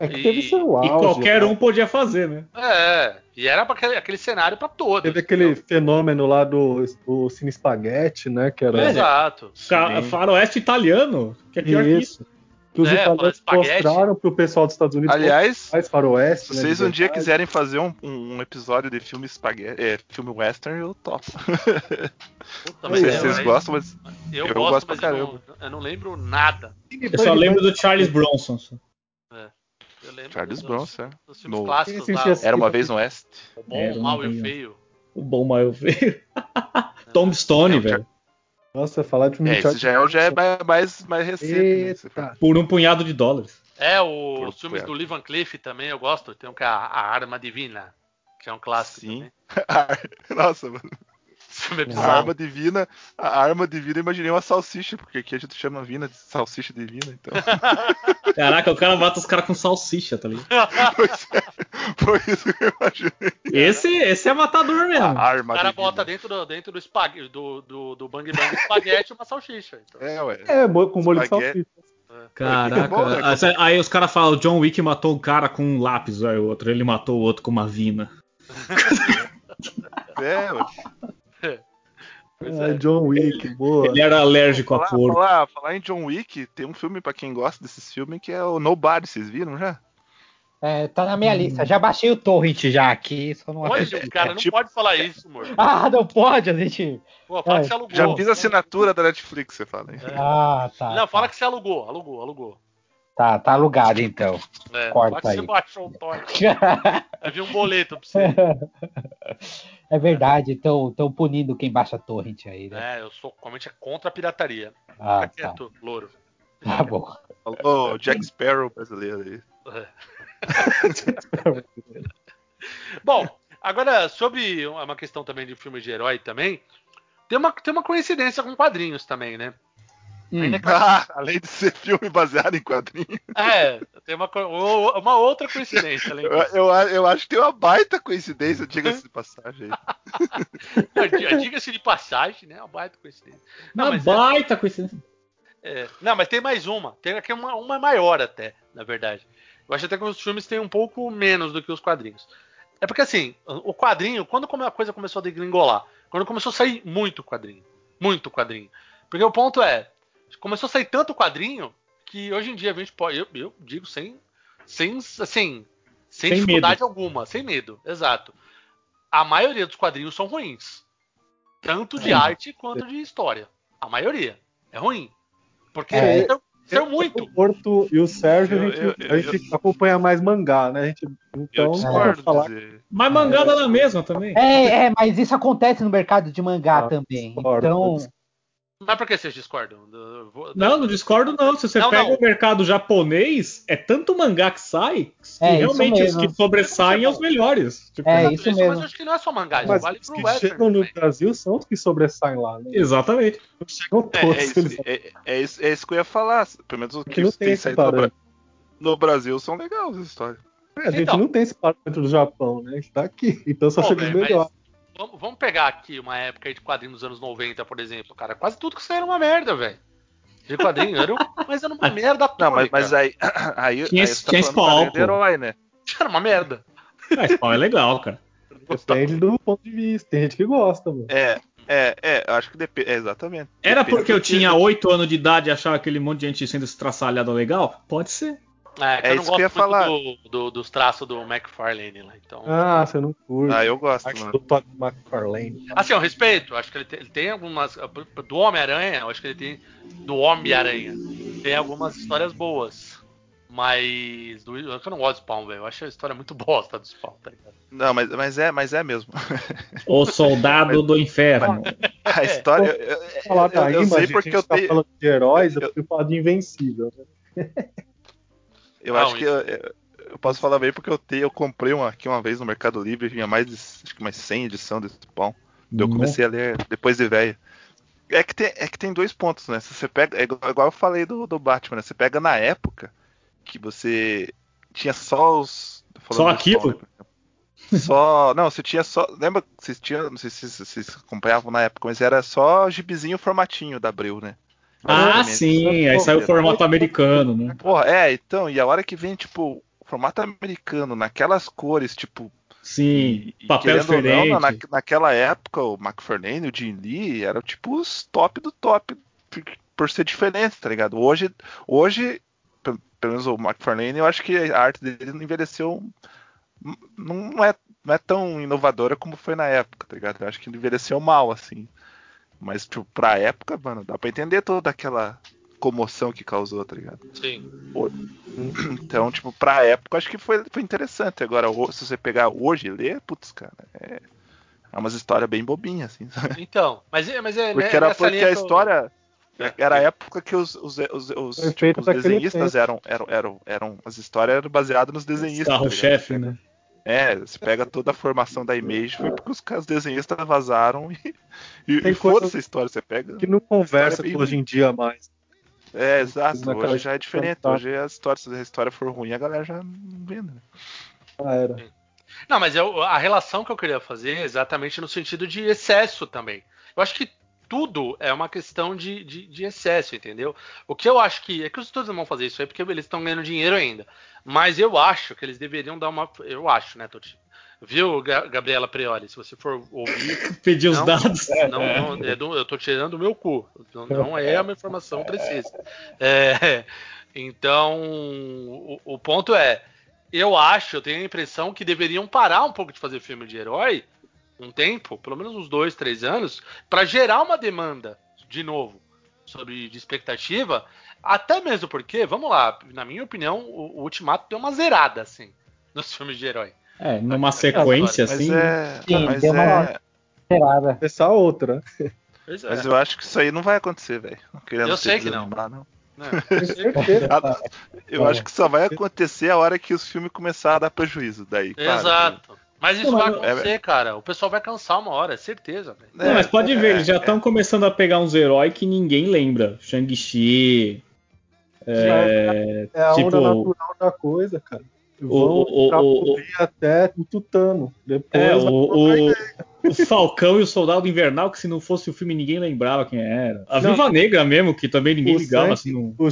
É que E- teve seu auge. E qualquer né? um podia fazer, né? É, e era pra aquele, aquele cenário pra todos. Teve aquele entendeu? fenômeno lá do, do Cine Espaguete, né? Que era. É, Exato. Ca-. Faroeste italiano, que é pior que isso. Isso. Que os É, italianos mostraram pro pessoal dos Estados Unidos Aliás, mais faroeste. se né, vocês de um dia quiserem fazer um, um episódio de filme espaguete, é, filme western, eu topo. Puta, Não mas sei se vocês gostam, mas Eu, eu gosto, gosto mas pra eu não, eu não lembro nada. Eu só lembro do Charles Bronson. só. Lembro Charles dos, Bronson, é. dos filmes No- clássicos lá, sim, Era uma vez no Oeste. o bom, o mal e o feio. O bom mal feio. Tombstone, É, o velho. Nossa, falar de filme É, esse já é, já é mais, mais recente. né? Por um punhado de dólares. É, Por os filmes perto. do Lee Van Cleef também eu gosto. Tem um que é a, a Arma Divina, que é um clássico Sim. também. Nossa, mano. Filme é A arma divina, a arma divina, eu imaginei uma salsicha, porque aqui a gente chama vina de salsicha divina, então. Caraca, o cara mata os caras com salsicha, tá ligado? Pois é, foi isso que eu imaginei. Esse, esse é matador mesmo. A arma O cara divina. bota dentro do, dentro do, espague, do, do, do Bang Bang espaguete uma salsicha. Então. É, ué. É, com molho de salsicha. Caraca. bom, né? Aí os caras falam, o John Wick matou um cara com um lápis, aí o outro, ele matou o outro com uma vina. É, ué. Pois Ah, é. John Wick, boa. Ele era alérgico a Falar, porco. falar, falar em John Wick, tem um filme pra quem gosta desses filmes que é o Nobody, vocês viram já? É, tá na minha lista. Já baixei o torrent já aqui, só não Hoje, assisti. cara, não tipo- pode falar isso, amor. Ah, não pode, a gente. Pô, fala É, que você alugou. Já fiz a assinatura da Netflix, você fala. Ah, tá. Não, fala que você alugou, alugou, alugou. Tá, tá alugado então. É, Corta que você aí. baixou o torrent. Eu vi um boleto pra você. É verdade, estão punindo quem baixa torrent aí, né? É, eu sou realmente contra a pirataria. Ah, Fica tá. quieto, louro. Tá bom. Falou Jack Sparrow brasileiro aí. Bom, agora sobre uma questão também de filme de herói também, tem uma, tem uma coincidência com quadrinhos também, né? Ainda que- Ah, além de ser filme baseado em quadrinhos. É, tem uma, uma outra coincidência além Eu, disso. eu, eu acho que tem uma baita coincidência, diga-se de passagem Diga-se de passagem, né? Uma baita coincidência. Não, Uma mas, é- baita coincidência. é, não, mas tem mais uma. Tem aqui uma, uma maior até, na verdade. Eu acho até que os filmes têm um pouco menos do que os quadrinhos. É porque assim, o quadrinho, quando a coisa começou a degringolar, quando começou a sair muito quadrinho, muito quadrinho. Porque o ponto é, começou a sair tanto quadrinho que hoje em dia a gente pode, eu, eu digo sem, sem assim, sem, Sem dificuldade alguma, sem medo, exato. A maioria dos quadrinhos são ruins, tanto de Sim. arte quanto de história. A maioria é ruim, porque É. saiu- saiu muito. O Porto e o Sérgio, a Eu- gente, eu- a gente acompanha mais mangá, né? A gente, Eu então, discordo. falar dizer. Mas mangá dá na mesma também. É, é, mas isso acontece no mercado de mangá Ah, também. discordo. Então, Mas por que vocês discordam? Não, não discordo não. Se você Não, pega não. o mercado japonês, é tanto mangá que sai, que É, realmente isso os que sobressaem são os melhores. Tipo, É, Mas isso Mas mesmo. eu acho que não é só mangá, isso mas vale os pro que western chegam no. Brasil são os que sobressaem lá, né? Exatamente. Chegam É, todos. é, isso, eles- é, é isso, é isso que eu ia falar. Pelo menos o Que tem saído no, Bra- no Brasil são legais as histórias. É, a gente Então. não tem esse parâmetro do Japão, né? A gente tá aqui. Então só chega os melhores. Vamos, vamos pegar aqui uma época aí de quadrinhos dos anos 90, por exemplo, cara. Quase tudo que saiu era uma merda, velho. De quadrinho, era, mas era uma merda Não, mas, mas aí, aí, Tinha aí você tá tinha quadrinho Spawn, de herói, né? Era uma merda. Ah, Spawn é legal, cara. Depende do ponto de vista. Tem gente que gosta, mano. É, é, é, eu acho que depende. É, exatamente. Era Depende porque eu tinha 8 anos de idade e achava aquele monte de gente sendo estraçalhada legal? Pode ser. É, que É eu não isso que eu ia gosto muito falar. do, do- dos traços do McFarlane lá. Então, Ah, você não curte. Ah, eu gosto, Arte mano. do McFarlane. assim, eu respeito. Acho que ele tem, ele tem algumas. Do Homem-Aranha, eu acho que ele tem. Do Homem-Aranha. Tem algumas histórias boas. Mas. Do, eu não gosto do Spawn, velho. Eu acho a história muito bosta do Spawn, tá ligado? Não, mas, mas é, mas é mesmo. O Soldado do Inferno. A história. eu- eu- eu, eu imagem, sei a porque gente eu tá tenho. falando de heróis, eu eu- fui falar de Invencível. né? Eu Não, acho que eu, eu- posso falar bem porque eu tenho, eu comprei uma aqui uma vez no Mercado Livre, vinha mais de acho que mais 100 edição desse pão. Eu comecei a ler depois de velho. É que, tem, é que tem dois pontos, né? Se você pega, é igual, igual eu falei do, do Batman, né? Você pega na época que você tinha só os. Só aquilo? Né. Só. Não, você tinha só. Lembra que vocês tinham. Não sei se vocês- vocês acompanhavam na época, mas era só gibizinho formatinho da Abril, né? Ah, sim, aí saiu o formato americano, né? Porra, é, então, e a hora que vem, tipo, formato americano, naquelas cores, tipo. Sim, e papel diferente. Não, na, naquela época, o McFarlane, o Jim Lee, eram tipo os top do top por, ser diferente, tá ligado? Hoje, hoje pe- pelo menos o McFarlane, eu acho que a arte dele não envelheceu. Não, não é, não é tão inovadora como foi na época, tá ligado? Eu acho que ele envelheceu mal, assim. Mas, tipo, pra época, mano, dá pra entender toda aquela comoção que causou, tá ligado? Sim. Então, tipo, pra época, acho que foi, foi interessante. Agora, se você pegar hoje e ler, putz, cara, é, é umas histórias bem bobinhas, assim, sabe? Então, mas, é- mas é. Porque né, era nessa porque a que eu- história. É. Era a época que os, os, os, os, tipo, os desenhistas eram, eram, eram, eram. As histórias eram baseadas nos desenhistas. tá ligado? Carro-chefe, né? É, você pega toda a formação da Image, foi porque os, desenhistas vazaram e, e, Tem e coisa foda-se a história, você pega. Que não conversa bem com hoje em dia mais. É, exato, hoje já é diferente. Hoje a história, se a história for ruim, a galera já não vê, né? Ah, era. Não, mas eu- a relação que eu queria fazer é exatamente no sentido de excesso também. Eu acho que tudo é uma questão de, de, de excesso, entendeu? O que eu acho que. É que os estúdios não vão fazer isso aí porque eles estão ganhando dinheiro ainda. Mas eu acho que eles deveriam dar uma. Eu acho, né, Toti? Viu, Ga- Gabriela Prioli? Se você for ouvir, Pedir os dados. não, não, é do- eu tô tirando do meu cu. Não, não é uma informação precisa. É, então, o, o ponto é, eu acho, eu tenho a impressão que deveriam parar um pouco de fazer filme de herói um tempo, pelo menos uns dois, três anos, para gerar uma demanda de novo sobre de expectativa. Até mesmo porque, vamos lá, na minha opinião, o, o Ultimato deu uma zerada assim nos filmes de herói. É, numa sequência Mas assim. é. Sim, mas, deu uma- é Esperada. Essa outra. Pois é, mas eu acho que isso aí não vai acontecer, velho. Não Eu sei que não. não. Ah, Eu É. acho que só vai acontecer a hora que os filmes começarem a dar prejuízo. Daí, claro, Exato. Mas isso Não, vai acontecer, cara. O pessoal vai cansar uma hora, é certeza, velho. É, Não, mas pode ver, é, eles já estão começando a pegar uns heróis que ninguém lembra. Shang-Chi. É, É a Tipo- onda natural da coisa, cara. O- Vão o- o- poder até o Tutano. Depois é, o, o, o Falcão e o Soldado Invernal, que se não fosse o filme ninguém lembrava quem era. A Não. Viva Negra mesmo, que também ninguém O ligava Shang- assim no, o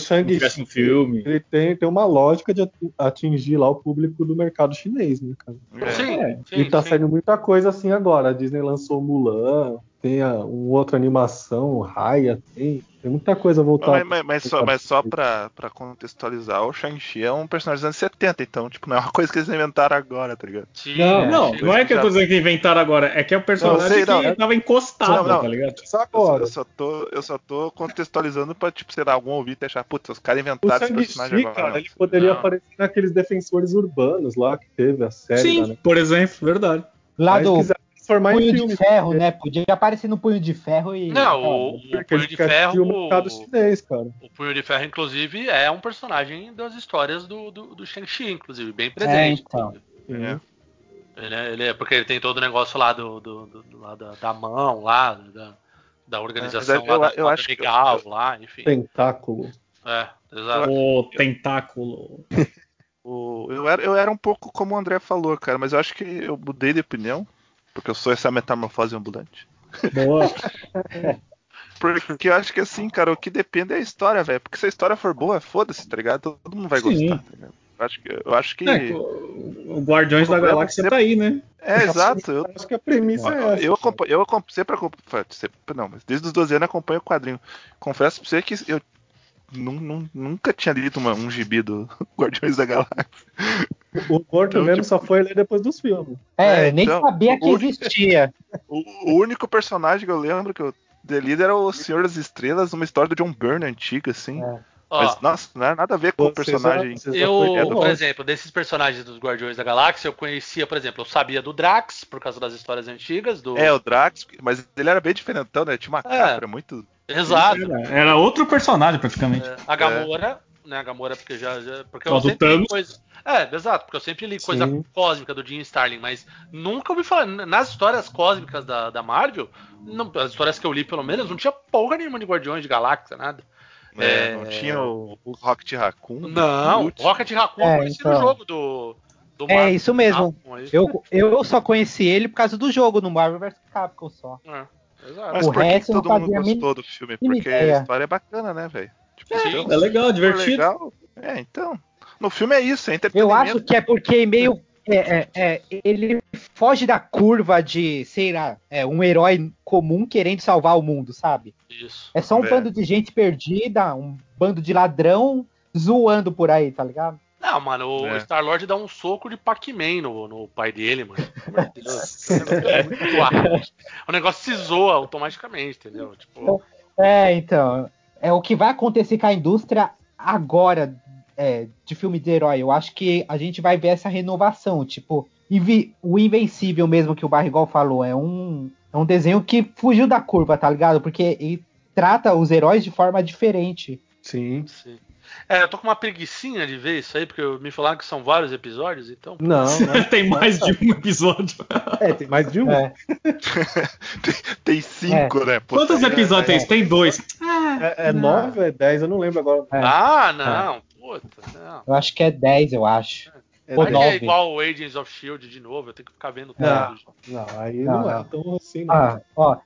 no um filme. ele tem, tem uma lógica de ati- atingir lá o público do mercado chinês, né, cara? É. Sim, É. sim, e tá sim. saindo muita coisa assim agora. A Disney lançou Mulan, tem a, um outra animação, Raya, tem, tem muita coisa voltada. Mas, mas- mas só, mas só pra, pra contextualizar, o Shang-Chi é um personagem dos anos 70, então, tipo, não é uma coisa que eles inventaram agora, tá ligado? Não, Não, sim. não é que eu tô dizendo que inventaram agora, é que é o personagem Não, sei, não, que é- tava encostado, Não, não. tá ligado? Só Eu, agora. só tô, eu só tô contextualizando pra, tipo, sei lá, algum ouvinte achar, putz, os caras inventaram esse personagem Shang-Chi, agora. cara, não. ele poderia Não. aparecer naqueles defensores urbanos lá que teve a série. Sim, lá, né? por exemplo, verdade. Lá do quiser transformar em Punho filme. de Ferro, né? Podia aparecer no Punho de Ferro e. Não, o, o Punho de o Ferro. mercado chinês, cara. O Punho de Ferro, inclusive, é um personagem das histórias do, do, do Shang-Chi, inclusive, bem É, presente. então. É. Ele, é- ele é- porque ele tem todo o negócio lá do, do, do- do- lá da, da mão, lá, da, da organização Mas eu- lá da eu acho que- Legal, lá, enfim. Tentáculo. É, exato. O tentáculo. O- eu, era, eu era um pouco como o André falou, cara, mas eu acho que eu mudei de opinião, porque eu sou essa metamorfose ambulante. Boa. Porque eu acho que assim, cara, o que depende é a história, velho. Porque se a história for boa, foda-se, tá ligado? Todo mundo vai Sim. gostar, tá ligado? Eu acho que. Eu acho que É, o o Guardiões da problema Galáxia sempre- tá aí, né? é, exato. Eu, Acho que a premissa é essa. eu, acompanho, eu acompanho, sempre acompanho. Sempre, não, mas desde os 12 anos acompanho o quadrinho. Confesso pra você que eu nu- nu- nunca tinha lido uma- um gibi do Guardiões da Galáxia. O Porto Então, mesmo tipo- só foi ler depois dos filmes. É, É, nem então, sabia que existia. O, o único personagem que eu lembro que eu de lido era o Senhor das Estrelas, uma história do John Byrne antiga, assim. É. Ó, Mas, nossa, não é nada a ver com o personagem. já- eu, é por exemplo, desses personagens dos Guardiões da Galáxia, eu conhecia, por exemplo, eu sabia do Drax, por causa das histórias antigas, do. É, o Drax, mas ele era bem diferentão, né? Tinha uma É. capa, era muito. Exato. Era, era outro personagem, praticamente. É, a Gamora, né? A Gamora, porque já. já porque Ó, eu sempre li coisa. É, exato, porque eu sempre li coisa Sim. cósmica do Jim Starlin, mas nunca ouvi falar. Nas histórias cósmicas da, da Marvel, não- as histórias que eu li, pelo menos, não tinha porra nenhuma de Guardiões de Galáxia, nada. É, É. não tinha o, o Rocket Raccoon. Não, Groot. Rocket Raccoon É, eu conheci no então. jogo do. Do É, Marvel isso mesmo. Eu, eu só conheci ele por causa do jogo no Marvel vs Capcom só. É, exato. Mas O por que todo mundo gostou do filme? Porque ideia. a história é bacana, né, velho? Sim. então, É legal, divertido. legal- É, então. No filme é isso, é Eu entretenimento. acho que é porque meio. é, é, é, ele foge da curva de, sei lá, é, um herói comum querendo salvar o mundo, sabe? Isso. É só um É. bando de gente perdida, um bando de ladrão zoando por aí, tá ligado? Não, mano, o É. Star-Lord dá um soco de Pac-Man no, no pai dele, mano. Pelo amor de Deus. É. O negócio se zoa automaticamente, entendeu? Tipo, É, então. É o que vai acontecer com a indústria agora é, de filme de herói. Eu acho que a gente vai ver essa renovação. Tipo, o Invencível mesmo que o Barrigol falou. É um, é um desenho que fugiu da curva, tá ligado? Porque ele trata os heróis de forma diferente. Sim. sim. É, eu tô com uma preguicinha de ver isso aí, porque me falaram que são vários episódios, então. Não, não. Tem mais de um episódio. É, tem mais de um. É, Tem cinco, né? Pô, Quantos episódios tem? Tem dois. É, é nove, é dez, eu não lembro agora. É. Ah, não, puta, não. eu acho que é 10, eu acho. É Ou que é nove. igual o Agents of Shield de novo, eu tenho que ficar vendo Não. tudo. Não, aí Não, não, é não. tão assim, não. Ah, ó.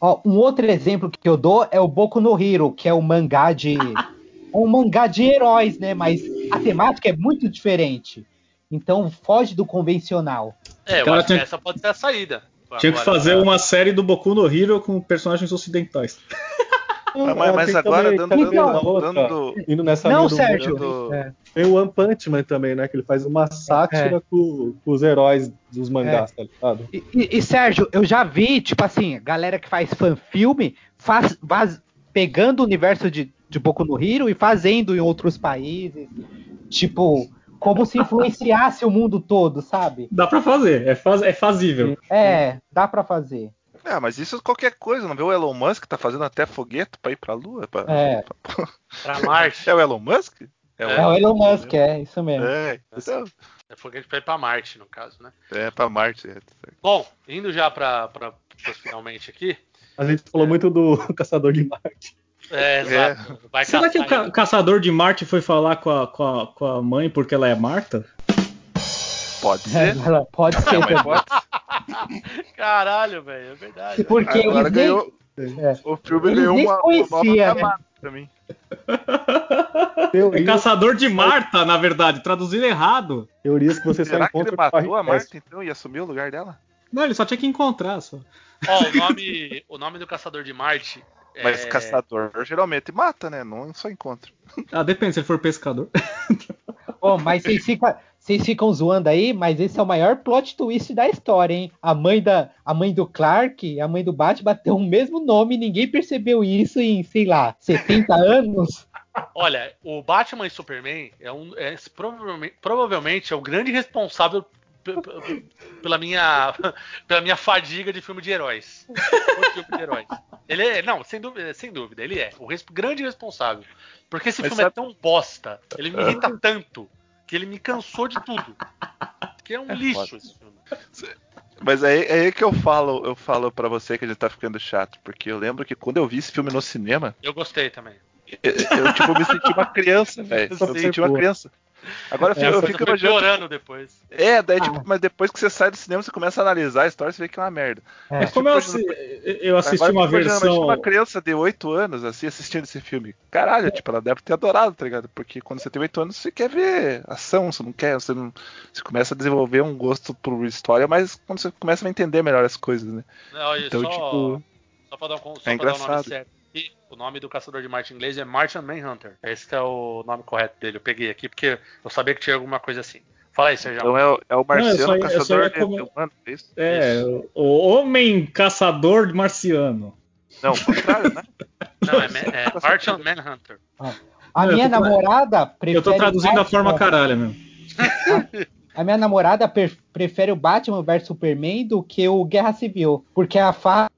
Ó, um outro exemplo que eu dou é o Boku no Hero, que é um mangá de. É um mangá de heróis, né? Mas a temática é muito diferente. Então foge do convencional. É, eu Cara, acho tinha- que essa pode ser a saída. Tinha que Agora, fazer uma série do Boku no Hero com personagens ocidentais. Mas, mas agora, também- dando, dando, dando- Indo nessa Não, do Sérgio. mundo, É. Tem o One Punch Man também, né? Que ele faz uma sátira com, com os heróis dos mangás, tá ligado? E, e- e, Sérgio, eu já vi, tipo assim, galera que faz fanfilme faz, faz- pegando o universo de, de Boku no Hero e fazendo em outros países. Tipo, como se influenciasse o mundo todo, sabe? Dá pra fazer, é, faz, é fazível. É, dá pra fazer. Ah, mas isso é qualquer coisa, não vê o Elon Musk tá fazendo até foguete pra ir pra Lua? Pra- É. Pra Marte. É o Elon Musk? É, o Elon Musk, é, isso mesmo. É, então, É foguete pra ir pra Marte, no caso, né? é pra Marte. É. Bom, indo já pra, pra, pros finalmente aqui. A gente falou muito do Caçador de Marte. É, exato. Vai Será que o ca- caçador de Marte foi falar com a, com, a, com a mãe porque ela é Marta? Pode É, ser. ela pode ser É, pode Caralho, velho, é verdade. Porque Agora eles nem- ganhou. É. O filme Eles ganhou uma, uma conhecia, nova né? pra mim. É Teorias, caçador de Marta, na verdade, traduzido errado. teorias que você só Será que ele encontra no matou a. Marta então e assumiu o lugar dela? Não, ele só tinha que encontrar. Só. Ó, o nome, o nome do caçador de Marte. Mas é... caçador geralmente mata, né? Não só encontra. Ah, depende, se ele for pescador. Bom, mas vocês ficam, vocês ficam zoando aí, mas esse é o maior plot twist da história, hein? A mãe, da, a mãe do Clark e a mãe do Batman têm o mesmo nome, ninguém percebeu isso em, sei lá, 70 anos. Olha, o Batman e Superman é um, é, provavelmente, provavelmente é o grande responsável pe- pe- pela minha, pela minha fadiga de filme de heróis. Filme de heróis. Ele é, não, sem dúvida, sem dúvida, ele é o res- grande responsável. Porque esse Mas filme é sabe- tão bosta, ele me irrita tanto, que ele me cansou de tudo. Que é um lixo foda. esse filme. Mas é, é aí que eu falo, eu falo para você que a gente tá ficando chato, porque eu lembro que quando eu vi esse filme no cinema, Eu gostei também. eu, eu, tipo me senti uma criança, velho. Eu me senti uma criança. Agora eu fico, eu fico imaginando. depois. É, daí, Ah. tipo, mas depois que você sai do cinema, você começa a analisar a história, você vê que é uma merda. É. Mas como eu, tipo, assi- eu assisti Agora uma eu versão. Uma criança de 8 anos, assim, assistindo esse filme. Caralho, tipo, ela deve ter adorado, tá ligado? Porque quando você tem 8 anos, você quer ver ação, você não quer, você não. Você começa a desenvolver um gosto por história, mas quando você começa a entender melhor as coisas, né? Não, e Então, só, tipo, só pra dar, um, só é pra dar o nome engraçado. certo. E o nome do caçador de Marte em inglês é Martian Manhunter. Esse que é o nome correto dele. Eu peguei aqui porque eu sabia que tinha alguma coisa assim. Fala aí, Sérgio. Então é, o- é o Marciano ia- eu só Caçador ia de come- de humano, é isso? É, o homem caçador marciano. Não, o contrário, né? Não, é, é Martian Manhunter. A Não, minha tô namorada prefere. Eu tô traduzindo a Batman- forma caralha mesmo. A minha namorada prefere o Batman vs Superman do que o Guerra Civil. Porque ela fala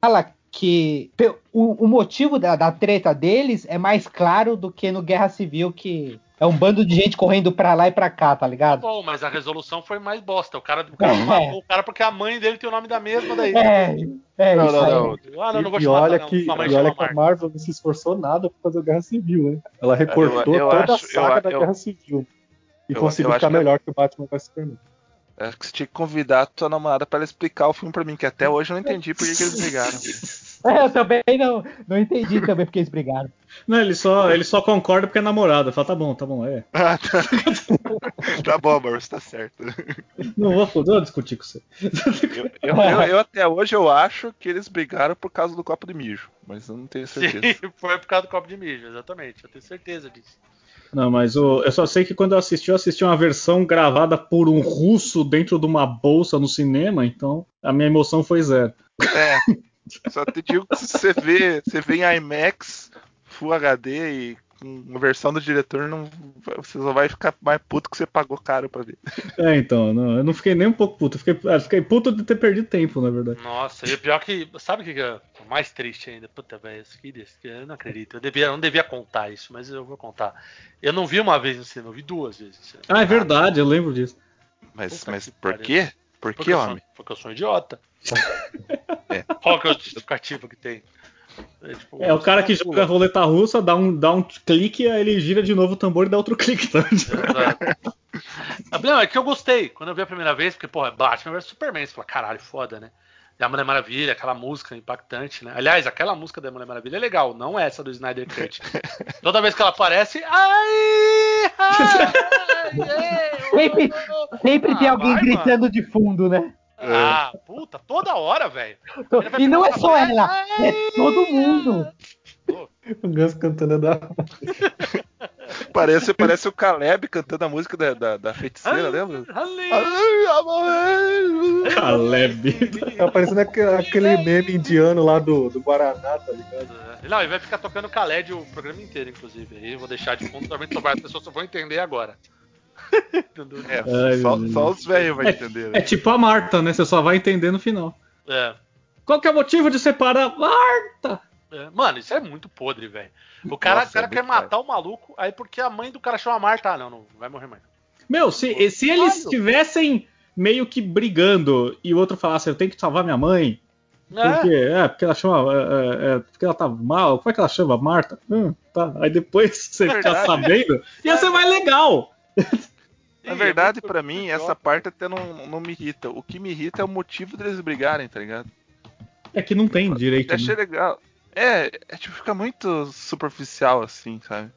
que o, o motivo da, da treta deles é mais claro do que no Guerra Civil, que é um bando de gente correndo pra lá e pra cá, tá ligado? Bom, mas a resolução foi mais bosta. O cara, o cara É. matou o cara porque a mãe dele tem o nome da mesma daí. É, é Não, isso não, aí. não. Ah, não, não vou E, te e matar, olha não. que, mãe e olha que a. Marvel não se esforçou nada pra fazer a Guerra Civil, né? Ela recortou eu toda a acho- eu- saga da eu- Guerra Civil. E eu- conseguiu eu ficar que- melhor que o Batman vs Superman. Acho que você tinha que convidar a tua namorada pra ela explicar o filme pra mim, que até hoje eu não entendi por que, que eles brigaram. É, eu também não, não entendi também porque eles brigaram. Não, ele só, ele só concorda porque é namorada. Fala, tá bom, tá bom, é. Ah, tá. tá bom, amor, você tá certo. Não vou, não vou discutir com você. Eu, eu- eu- eu até hoje eu acho que eles brigaram por causa do copo de mijo, mas eu não tenho certeza. Sim, foi por causa do copo de mijo, exatamente. Eu tenho certeza disso. Não, mas o, eu só sei que quando eu assisti, eu assisti uma versão gravada por um russo dentro de uma bolsa no cinema, então a minha emoção foi zero. É. Só te digo que se você vê, você vê em IMAX, Full HD e uma versão do diretor, não, você só vai ficar mais puto que você pagou caro pra ver. É, então, não, eu não fiquei nem um pouco puto. Eu fiquei, eu fiquei puto de ter perdido tempo, na verdade. Nossa, e o pior que. Sabe o que que é mais triste ainda? Puta, velho, isso aqui, isso aqui, eu não acredito. Eu, devia, eu não devia contar isso, mas eu vou contar. Eu não vi uma vez no cinema, eu vi duas vezes no cinema. Ah, é verdade, eu lembro disso. Mas, Puta mas que por quê? Por Porque que, eu sou- homem? Porque eu sou um idiota. É. Qual que é o justificativo que tem? É, tipo, É o cara que joga a roleta russa, dá um, dá um clique, aí ele gira de novo o tambor e dá outro clique, tá? Exato. Ah, Não, é que eu gostei. Quando eu vi a primeira vez, porque, porra, é Batman vs Superman. Você fala, caralho, foda, né? E a Mulher Maravilha, aquela música impactante, né? Aliás, aquela música da Mulher Maravilha é legal, não essa do Snyder Cut. Toda vez que ela aparece. Ai! ai, ai, Sempre- oh, Sempre tem Ah, alguém vai, gritando de fundo, né? Ah, puta, toda hora, velho. E não é só ela, Ai, é todo mundo. O Gus cantando da. Parece, parece o Caleb cantando a música da, da, da feiticeira, lembra? Caleb. Tá parecendo aquele, aquele meme indiano lá do, do Guaraná, tá ligado? Não, ele vai ficar tocando Khaled o programa inteiro, inclusive. Aí eu vou deixar de fundo também, as pessoas só vão entender agora. É, Ai, só, só os velhos vão entender. É Né? tipo a Marta, né? Você só vai entender no final. É. Qual que é o motivo de separar Marta? É, Mano, isso é muito podre, velho. O cara, Nossa, o cara é quer muito matar o maluco, aí porque a mãe do cara chama Marta, ah, não, não vai morrer mais. Meu, se, se eles estivessem meio que brigando e o outro falasse, eu tenho que salvar minha mãe, É, porque, é, porque ela chama. É, é, é, porque ela tá mal, como é que ela chama? Marta? Hum, tá. Aí depois você fica sabendo, ia ser mais legal. Na verdade, é muito- pra mim, essa parte até não, não me irrita. O que me irrita é o motivo deles brigarem, tá ligado? É que não tem Eu direito. achei Né? legal. É, é tipo, fica muito superficial assim, sabe?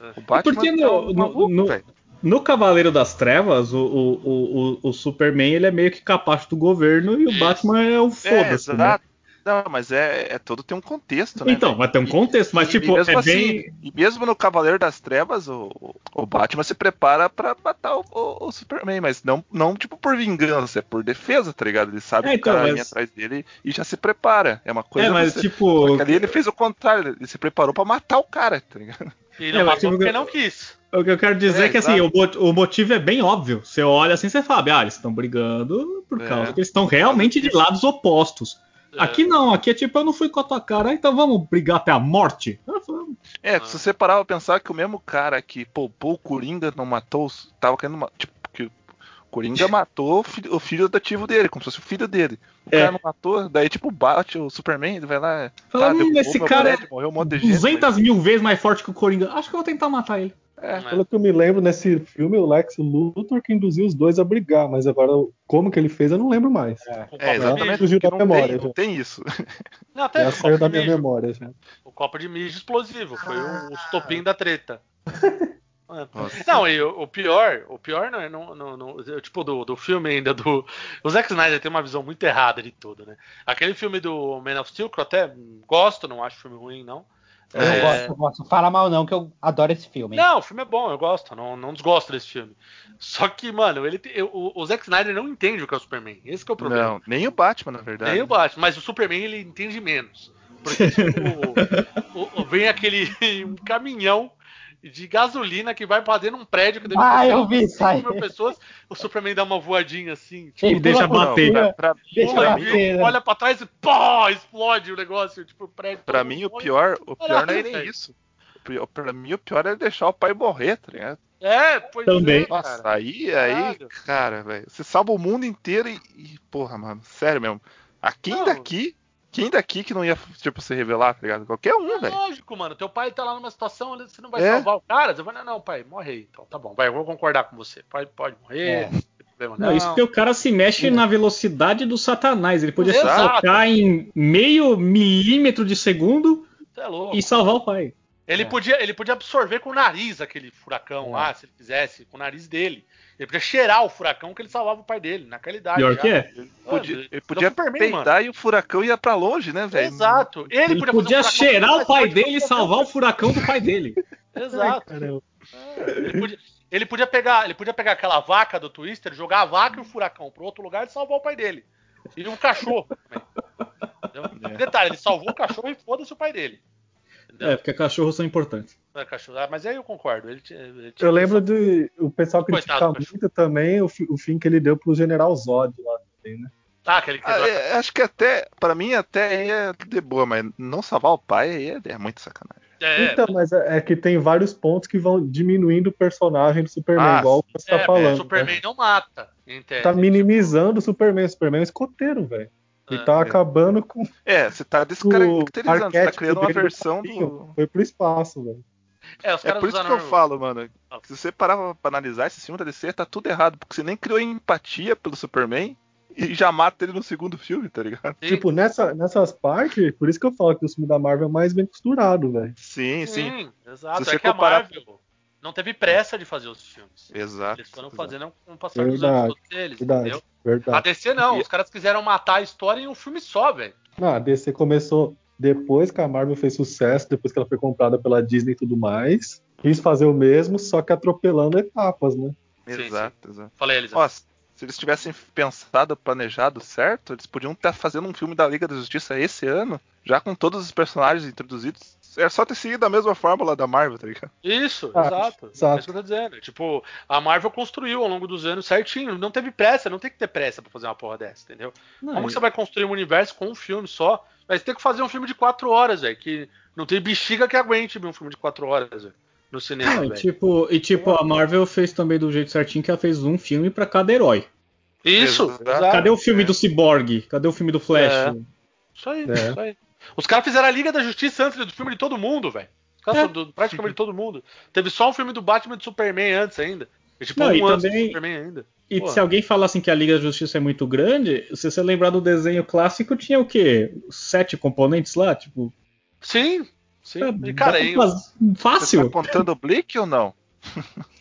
É. O Batman porque tá no- um no- maluco, no-. No Cavaleiro das Trevas, o, o, o, o, Superman ele é meio que capacho do governo e o Isso. Batman é o É, foda-se. né? Não, mas é, é todo tem um contexto, né? Então, vai ter um contexto, mas e- tipo, e mesmo é assim, bem. E mesmo no Cavaleiro das Trevas, o, o Batman se prepara pra matar o, o- o Superman, mas não, não tipo por vingança, é por defesa, tá ligado? Ele sabe É, que o cara então, vem mas- atrás dele e já se prepara. É uma coisa. É, mas você- tipo. Só que ali ele fez o contrário, ele se preparou pra matar o cara, tá ligado? E não É, mas matou tipo, porque não quis. O que eu quero dizer É, é, que assim, o, o motivo é bem óbvio. Você olha assim, você fala, ah, eles estão brigando por É. causa que eles estão realmente de lados opostos. É. Aqui não, aqui é tipo, eu não fui com a tua cara, então vamos brigar até a morte? É, se você parar pra pensar que o mesmo cara que poupou o Coringa não matou, tava querendo tipo, Coringa matou o filho, o filho adativo dele, como se fosse o filho dele. O É. cara não matou, daí tipo bate o Superman, ele vai lá. Fala, hum, derrubou esse cara é prédio, morreu um monte de gente. 200 mil vezes mais forte que o Coringa. Acho que eu vou tentar matar ele. É. Pelo que eu me lembro, nesse filme, o Lex Luthor que induziu os dois a brigar, mas agora como que ele fez eu não lembro mais. É, de exatamente. Fugiu da não, memória, tem, já. não tem isso. Não, até saiu copo da de minha mijo. memória já. O copo de mijo explosivo. Foi o, o estopim da treta. É. Nossa. Não, e o, o pior, o pior não é no, no- no- tipo do, do filme ainda do. O Zack Snyder tem uma visão muito errada de tudo, né? Aquele filme do Man of Steel, que eu até gosto, não acho filme ruim, não. Eu É, gosto, eu gosto. Fala mal não, que eu adoro esse filme. Não, o filme é bom, eu gosto, não, não desgosto desse filme. Só que, mano, ele tem- o, o Zack Snyder não entende o que é o Superman. Esse que é o problema. Não, nem o Batman, na verdade. Nem o Batman, mas o Superman ele entende menos. Porque tipo, o- o- vem aquele um caminhão de gasolina que vai pra dentro de um prédio que deve Ah, eu vi isso aí. 5 mil pessoas. O Superman dá uma voadinha assim, tipo, Ele E deixa por bater. Pra, pra- Deixa pula, bater, né? olha pra trás e pô, explode o negócio, tipo, o prédio. pra mim, o pior, o pior não é Caralho, nem isso. Pior- Pra mim, o pior é deixar o pai morrer, tá ligado? É, pois Também. é, Nossa, aí, aí, cara, velho. Você salva o mundo inteiro e, e, Porra, mano, sério mesmo. A quem Não. daqui. Quem daqui que não ia, tipo, se revelar, tá ligado? Qualquer um, É velho. lógico, mano. Teu pai tá lá numa situação, você não vai É. salvar o cara. Você vai, não, não, pai, morre aí. Então, tá bom, vai, eu vou concordar com você. Pode, pode morrer, É. não tem problema, Não, isso porque o cara se mexe na velocidade do satanás. Ele podia Exato. saltar em meio milímetro de segundo é louco. e salvar o pai. Ele, É. podia, ele podia absorver com o nariz aquele furacão lá, se ele quisesse, com o nariz dele. Ele podia cheirar o furacão que ele salvava o pai dele, naquela idade. Pior já. que é. Ele podia, ele ele podia Superman, peidar e o furacão ia pra longe, né, velho? Exato. Ele, Ele podia, podia fazer um cheirar o pai dele e salvar o furacão do pai dele. Exato. Caramba. É, ele, podia, ele podia pegar, ele podia pegar aquela vaca do Twister, jogar a vaca e o furacão pro outro lugar e salvar o pai dele. E um cachorro também. É. Detalhe, ele salvou o cachorro e foda-se o pai dele. Entendeu? É, porque cachorros são importantes. É, cachorro. Ah, mas aí eu concordo. Ele ele tinha- Eu lembro de o pessoal critica Coitado do cachorro. muito também o, o fim que ele deu pro General Zod lá também, né? Ah, aquele que Ah, é, acho que até, pra mim, até aí é de boa, mas não salvar o pai aí é, é muito sacanagem. é, Então, mas é, é que tem vários pontos que vão diminuindo o personagem do Superman, Ah, igual você tá é, falando. o Superman não mata. Né? Tá minimizando o Superman. O Superman é um escoteiro, velho. Ele É. tá acabando com É, você tá o descaracterizando, você tá criando uma versão do. Foi pro espaço, velho. É, os É caras por isso que usaram- eu falo, mano. que Se você parar pra analisar esse filme da DC, tá tudo errado. Porque você nem criou empatia pelo Superman e já mata ele no segundo filme, tá ligado? Sim, Tipo, nessa, nessas partes, por isso que eu falo que o filme da Marvel é mais bem costurado, velho. Sim, sim. sim, exato. Se É você que a comparar- Marvel não teve pressa de fazer os filmes. Exato. Eles foram exato. fazendo com o passar dos anos todos eles, Verdade, entendeu? A verdade. DC não, E- os caras quiseram matar a história em um filme só, velho. Não, a DC começou depois que a Marvel fez sucesso, depois que ela foi comprada pela Disney e tudo mais. Quis fazer o mesmo, só que atropelando etapas, né? Sim, Exato, exato. Falei eles. Ó, se eles tivessem pensado, planejado certo, eles podiam estar fazendo um filme da Liga da Justiça esse ano, já com todos os personagens introduzidos. É só ter seguido a mesma fórmula da Marvel, tá ligado? Isso, Ah, exato. exato. É isso que eu tô dizendo. Tipo, a Marvel construiu ao longo dos anos certinho. Não teve pressa, não tem que ter pressa pra fazer uma porra dessa, entendeu? Como que você vai construir um universo com um filme só? Mas tem que fazer um filme de quatro horas, velho. Que não tem bexiga que aguente ver um filme de quatro horas, velho. No cinema, Não, e velho. tipo, e tipo, a Marvel fez também do jeito certinho que ela fez um filme pra cada herói. Isso, Exato. Cadê o filme do Cyborg? Cadê o filme do Flash? É. Isso aí, É. isso aí. Os caras fizeram a Liga da Justiça antes do filme de todo mundo, velho. Os caras É. do- praticamente todo mundo. Teve só um filme do Batman e do Superman antes ainda. E, tipo, Não, um e antes também- do Superman ainda. E Pô. se alguém falar assim que a Liga da Justiça é muito grande, se você lembrar do desenho clássico, tinha o quê? Sete componentes lá? Tipo, Sim, sim. é, E, cara, pra faz- Você fácil. tá contando o Blick ou não?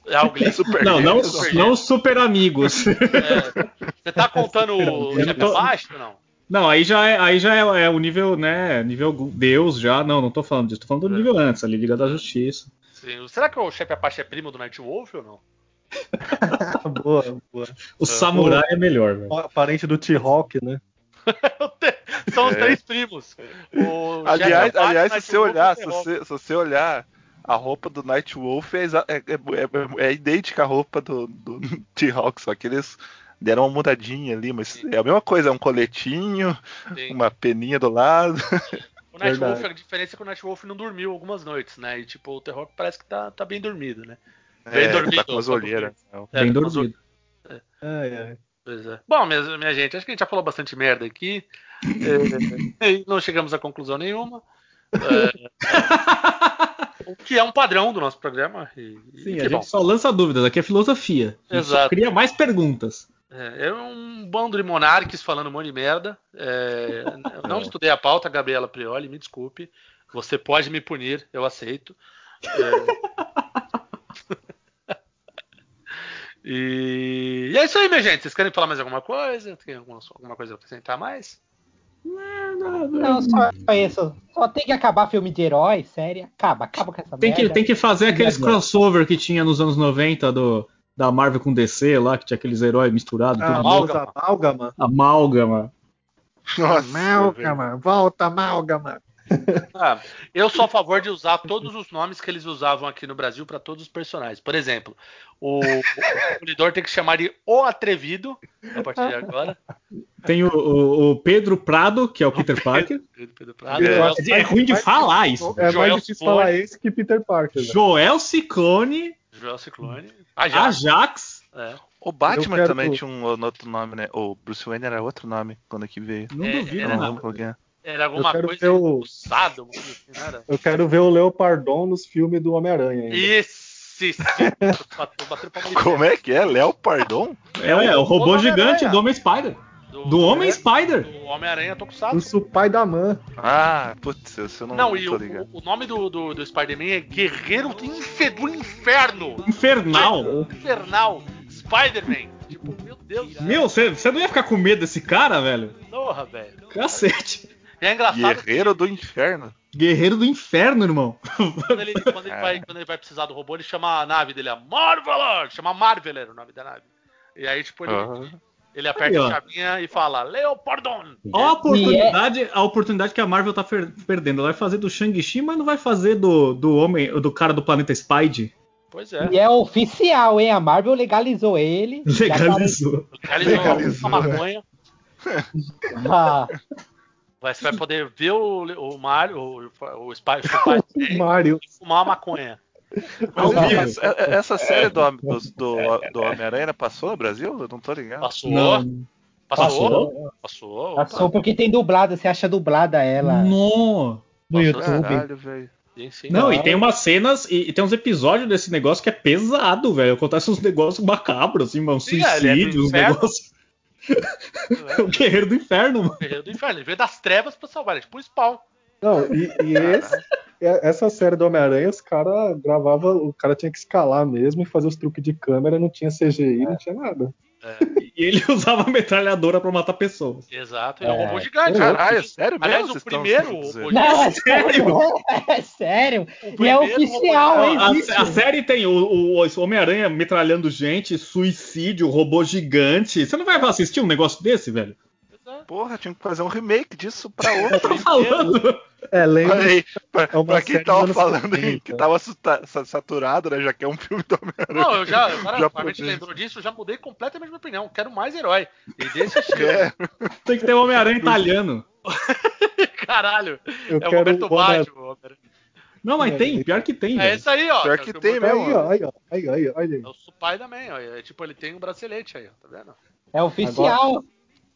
é o Glee. Superman, Não, não, Super não super amigos. É, você tá contando o Eu abaixo ou não? Não, aí já é, aí já é, é o nível, né? Nível Deus já. Não, não tô falando disso. Tô falando do É. nível antes, ali, Liga da Justiça. Sim. Será que o chefe Apache é primo do Nightwolf ou não? boa, boa. O Samurai é melhor, velho. Parente do T-Hawk, né? São os É. três primos. O Aliás, aliás se você olhar, se você, se você olhar, a roupa do Nightwolf é, exa- é, é- é idêntica à roupa do, do T-Hawk, só que eles deram uma mudadinha ali, mas é a mesma coisa, é um coletinho, Sim. uma peninha do lado. O Nightwolf, Verdade. a diferença é que o Nightwolf não dormiu algumas noites, né? E tipo, o Terror parece que tá, tá bem dormido, né? Bem É, dormido, tá com as olheiras. É, Bem o- dormido. Ai, ai. Pois é. Bom, minha, minha gente, acho que a gente já falou bastante merda aqui. É, e não chegamos a conclusão nenhuma. É, o que é um padrão do nosso programa. E, e Sim, que a bom. gente só lança dúvidas. Aqui é filosofia. A gente só Exato. cria mais perguntas. É, é um bando de monarques falando um monte de merda. É, não estudei a pauta, Gabriela Prioli, me desculpe. Você pode me punir, eu aceito. É... e... e é isso aí, minha gente. Vocês querem falar mais alguma coisa? Tem alguma, alguma coisa pra acrescentar mais? Não, só isso. Só tem que acabar filme de herói, sério. Acaba, acaba com essa Tem que, merda. tem que fazer aqueles crossover que tinha nos anos 90 do, da Marvel com DC lá, que tinha aqueles heróis misturados, Ah, tudo Amálgama. volta, amálgama. amálgama. Nossa, Amálgama, volta, amálgama. Ah, eu sou a favor de usar todos os nomes que eles usavam aqui no Brasil para todos os personagens. Por exemplo, o, o Demolidor tem que chamar de O Atrevido a partir de agora. Tem o, o- o Pedro Prado, que é o Peter Parker. Pedro, Pedro Prado. Joel- acho É, ruim de falar isso. É Joel mais difícil Clone. falar esse que Peter Parker. né? Joel Ciclone, Joel Ciclone. Ajax. Ajax. É. O Batman quero- também tinha um outro nome, né? O Bruce Wayne era outro nome quando que veio. Não É, duvido, era- não é. Era alguma Eu quero coisa ver o- coisa assim? Eu quero ver o Leopardon nos filmes do Homem-Aranha de Como é que é? Léo Pardon? É, é o robô gigante do Homem Spider. Do Homem é, Spider. Do Homem-Aranha O Tokusatsu. Supai da Man. Ah, putz, eu não, Não, e tô o, ligado. o nome do, do, do Spider-Man é Guerreiro do Infe- do Inferno. Infernal. Infernal. Spider-Man. Tipo, meu Deus. Meu, você não ia ficar com medo desse cara, velho? Porra, velho. Cacete. É engraçado Guerreiro do Inferno. Guerreiro do inferno, irmão. que quando ele, quando, ele vai, quando ele vai precisar do robô, ele chama a nave dele a Marveler. Chama Marveler o nome da nave. E aí, tipo, ele. Ele aperta Aí, a chavinha e fala Leopardon. A oportunidade, a oportunidade que a Marvel tá perdendo. Ela vai fazer do Shang-Chi, mas não vai fazer do, do homem, do cara do planeta Spide. Pois é. E é oficial, hein? A Marvel legalizou ele. Tá- Legalizou. Legalizou Legalizou, a maconha. Ah, Vai- Você vai poder ver o, o Mario, o, o Spy, o Spy Mario. fumar uma maconha. Mas Ao vivo. essa, essa série do, do, do, do Homem-Aranha passou no Brasil? Eu não tô ligado. Passou, Não. passou, passou. passou porque tem dublada, você acha dublada ela No. no YouTube. Caralho. Não, e tem umas cenas e, e tem uns episódios desse negócio que é pesado, velho. Acontece uns negócios macabros, assim, mano. É, é Suicídios, uns negócios. o guerreiro do inferno, mano. Guerreiro do Inferno. Ele veio das trevas pra salvar. Ele é tipo um spawn. Não, e, e esse, é- essa série do Homem-Aranha, os caras gravavam, o cara tinha que escalar mesmo e fazer os truques de câmera, não tinha CGI, não tinha nada. E ele usava metralhadora pra matar pessoas. Exato. Ele é um É. robô gigante. Caralho, é sério mesmo? Aliás, o primeiro Não, é sério. É sério. O E é oficial, hein? A, a série tem o, o- o Homem-Aranha metralhando gente, suicídio, robô gigante. Você não vai assistir um negócio desse, velho? Dizendo. Porra, tinha que fazer um remake disso pra outro. Falando. É, lembra? Aí, pra, É pra quem tava falando aí 70. que tava saturado, né? Já que é um filme do Homem-Aranha. Não, eu já, agora Já a gente lembrou disso, eu já mudei completamente minha opinião. Quero mais herói. E desse estilo. É, Tem que ter um Homem-Aranha italiano. Caralho. Eu é o Roberto o Homem- Baggio. Homem- Não, mas tem, pior que tem, É velho. esse aí, ó. Pior É o que tem vou- Aí, mesmo. ó, aí, ó, aí, aí, olha aí. É o Supai também, ó. É, tipo, ele tem um bracelete aí, ó. Tá vendo? É oficial.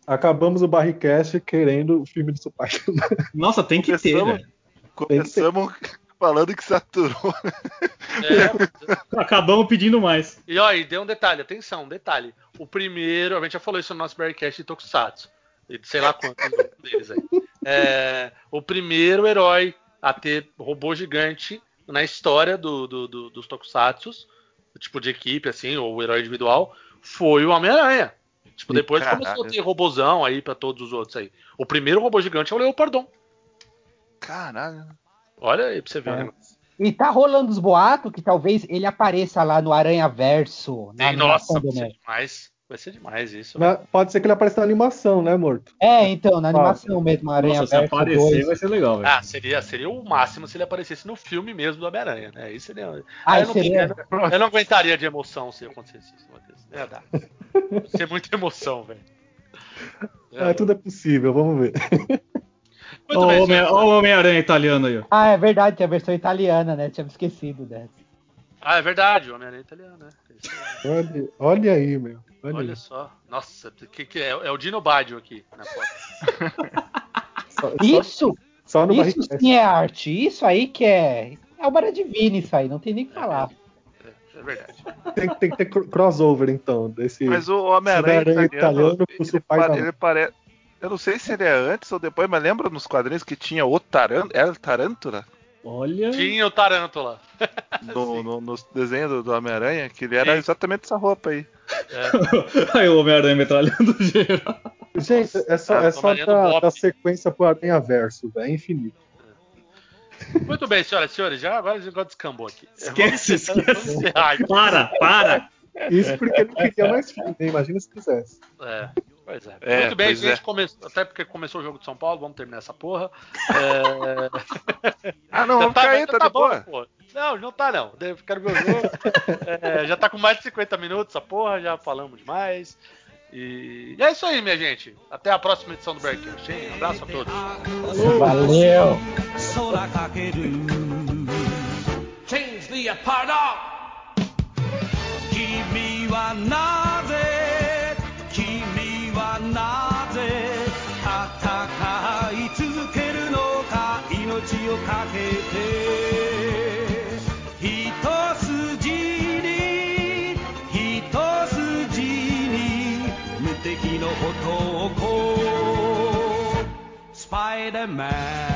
Acabamos o Barricast querendo o filme do Supai. Nossa, tem que ter, Começamos- velho. começamos falando que saturou. É, Acabamos pedindo mais. E ó, e deu um detalhe, atenção, um detalhe. O primeiro, a gente já falou isso no nosso Bearcast de Tokusatsu. E de sei lá quantos deles aí. É, o primeiro herói a ter robô gigante na história do, do- do- dos Tokusatsus, tipo de equipe, assim, ou o herói individual, foi o Homem-Aranha. Tipo, depois caralho. começou a ter robôzão aí pra todos os outros aí. O primeiro robô gigante é o Leopardon. Caralho. Olha aí pra você ver. É. né? E tá rolando os boatos que talvez ele apareça lá no Aranha Verso. Na Sim, nossa, vai ser demais. Vai ser demais isso. Mas pode ser que ele apareça na animação, né, morto? É, então, na animação mesmo, Aranha Nossa, se Verso aparecer 2. vai ser legal, velho. Ah, seria, seria o máximo se ele aparecesse no filme mesmo do Homem-Aranha, né? Isso seria. Ah, eu, não, seria- eu, eu não aguentaria de emoção se acontecesse isso. Matheus. Ia dar. Ia ser muita emoção, velho. É, tudo é possível, vamos ver. Bem, o Homem- o Homem-Aranha italiano aí, ó. Ah, é verdade, tem a versão italiana, né? Tinha me esquecido dessa. Ah, é verdade, o Homem-Aranha é italiano, né? Isso. Olha, olha aí, meu. Olha, Olha aí. só. Nossa, que, que é, é o Dino Baggio aqui na foto. Só- Isso, só no isso sim é arte. Isso aí que é. É obra divina, isso aí, não tem nem o que falar. É, é verdade. Tem, tem que ter cro- crossover, então, desse. Mas o Homem-Aranha italiano, italiano com o ele, pare- parece. Eu não sei se ele é antes ou depois, mas lembra nos quadrinhos que tinha o Tarântula? Era Tarântula? Olha. Tinha o Tarântula. No, no, nos desenhos do, do Homem-Aranha, que ele era Sim. exatamente essa roupa aí. É, Aí o Homem-Aranha metralhando geral. Gente, é só, Nossa, é só da, da sequência pro Aranha Verso, velho. É infinito. Muito bem, senhoras e senhores. Já agora a gente descambou aqui. Esquece, Vamos esquece. vamos. Para, para. Isso porque não queria mais filme, né? Imagina se quisesse. É, pois é. É, Muito bem, pois gente. é. come- Até porque começou o jogo de São Paulo, vamos terminar essa porra. É... Ah, não, vamos ficar aí, já tá de bom, boa. pô. Não, não tá não. Eu quero ver o jogo. É, já tá com mais de 50 minutos essa porra, já falamos demais. E... e é isso aí, minha gente. Até a próxima edição do Bearcast. Um abraço a todos. Valeu! 空かける。Change the pardon 君はなぜ君はなぜ戦い続けるのか命をかけて。一筋に一筋に無敵の男 Spider-Man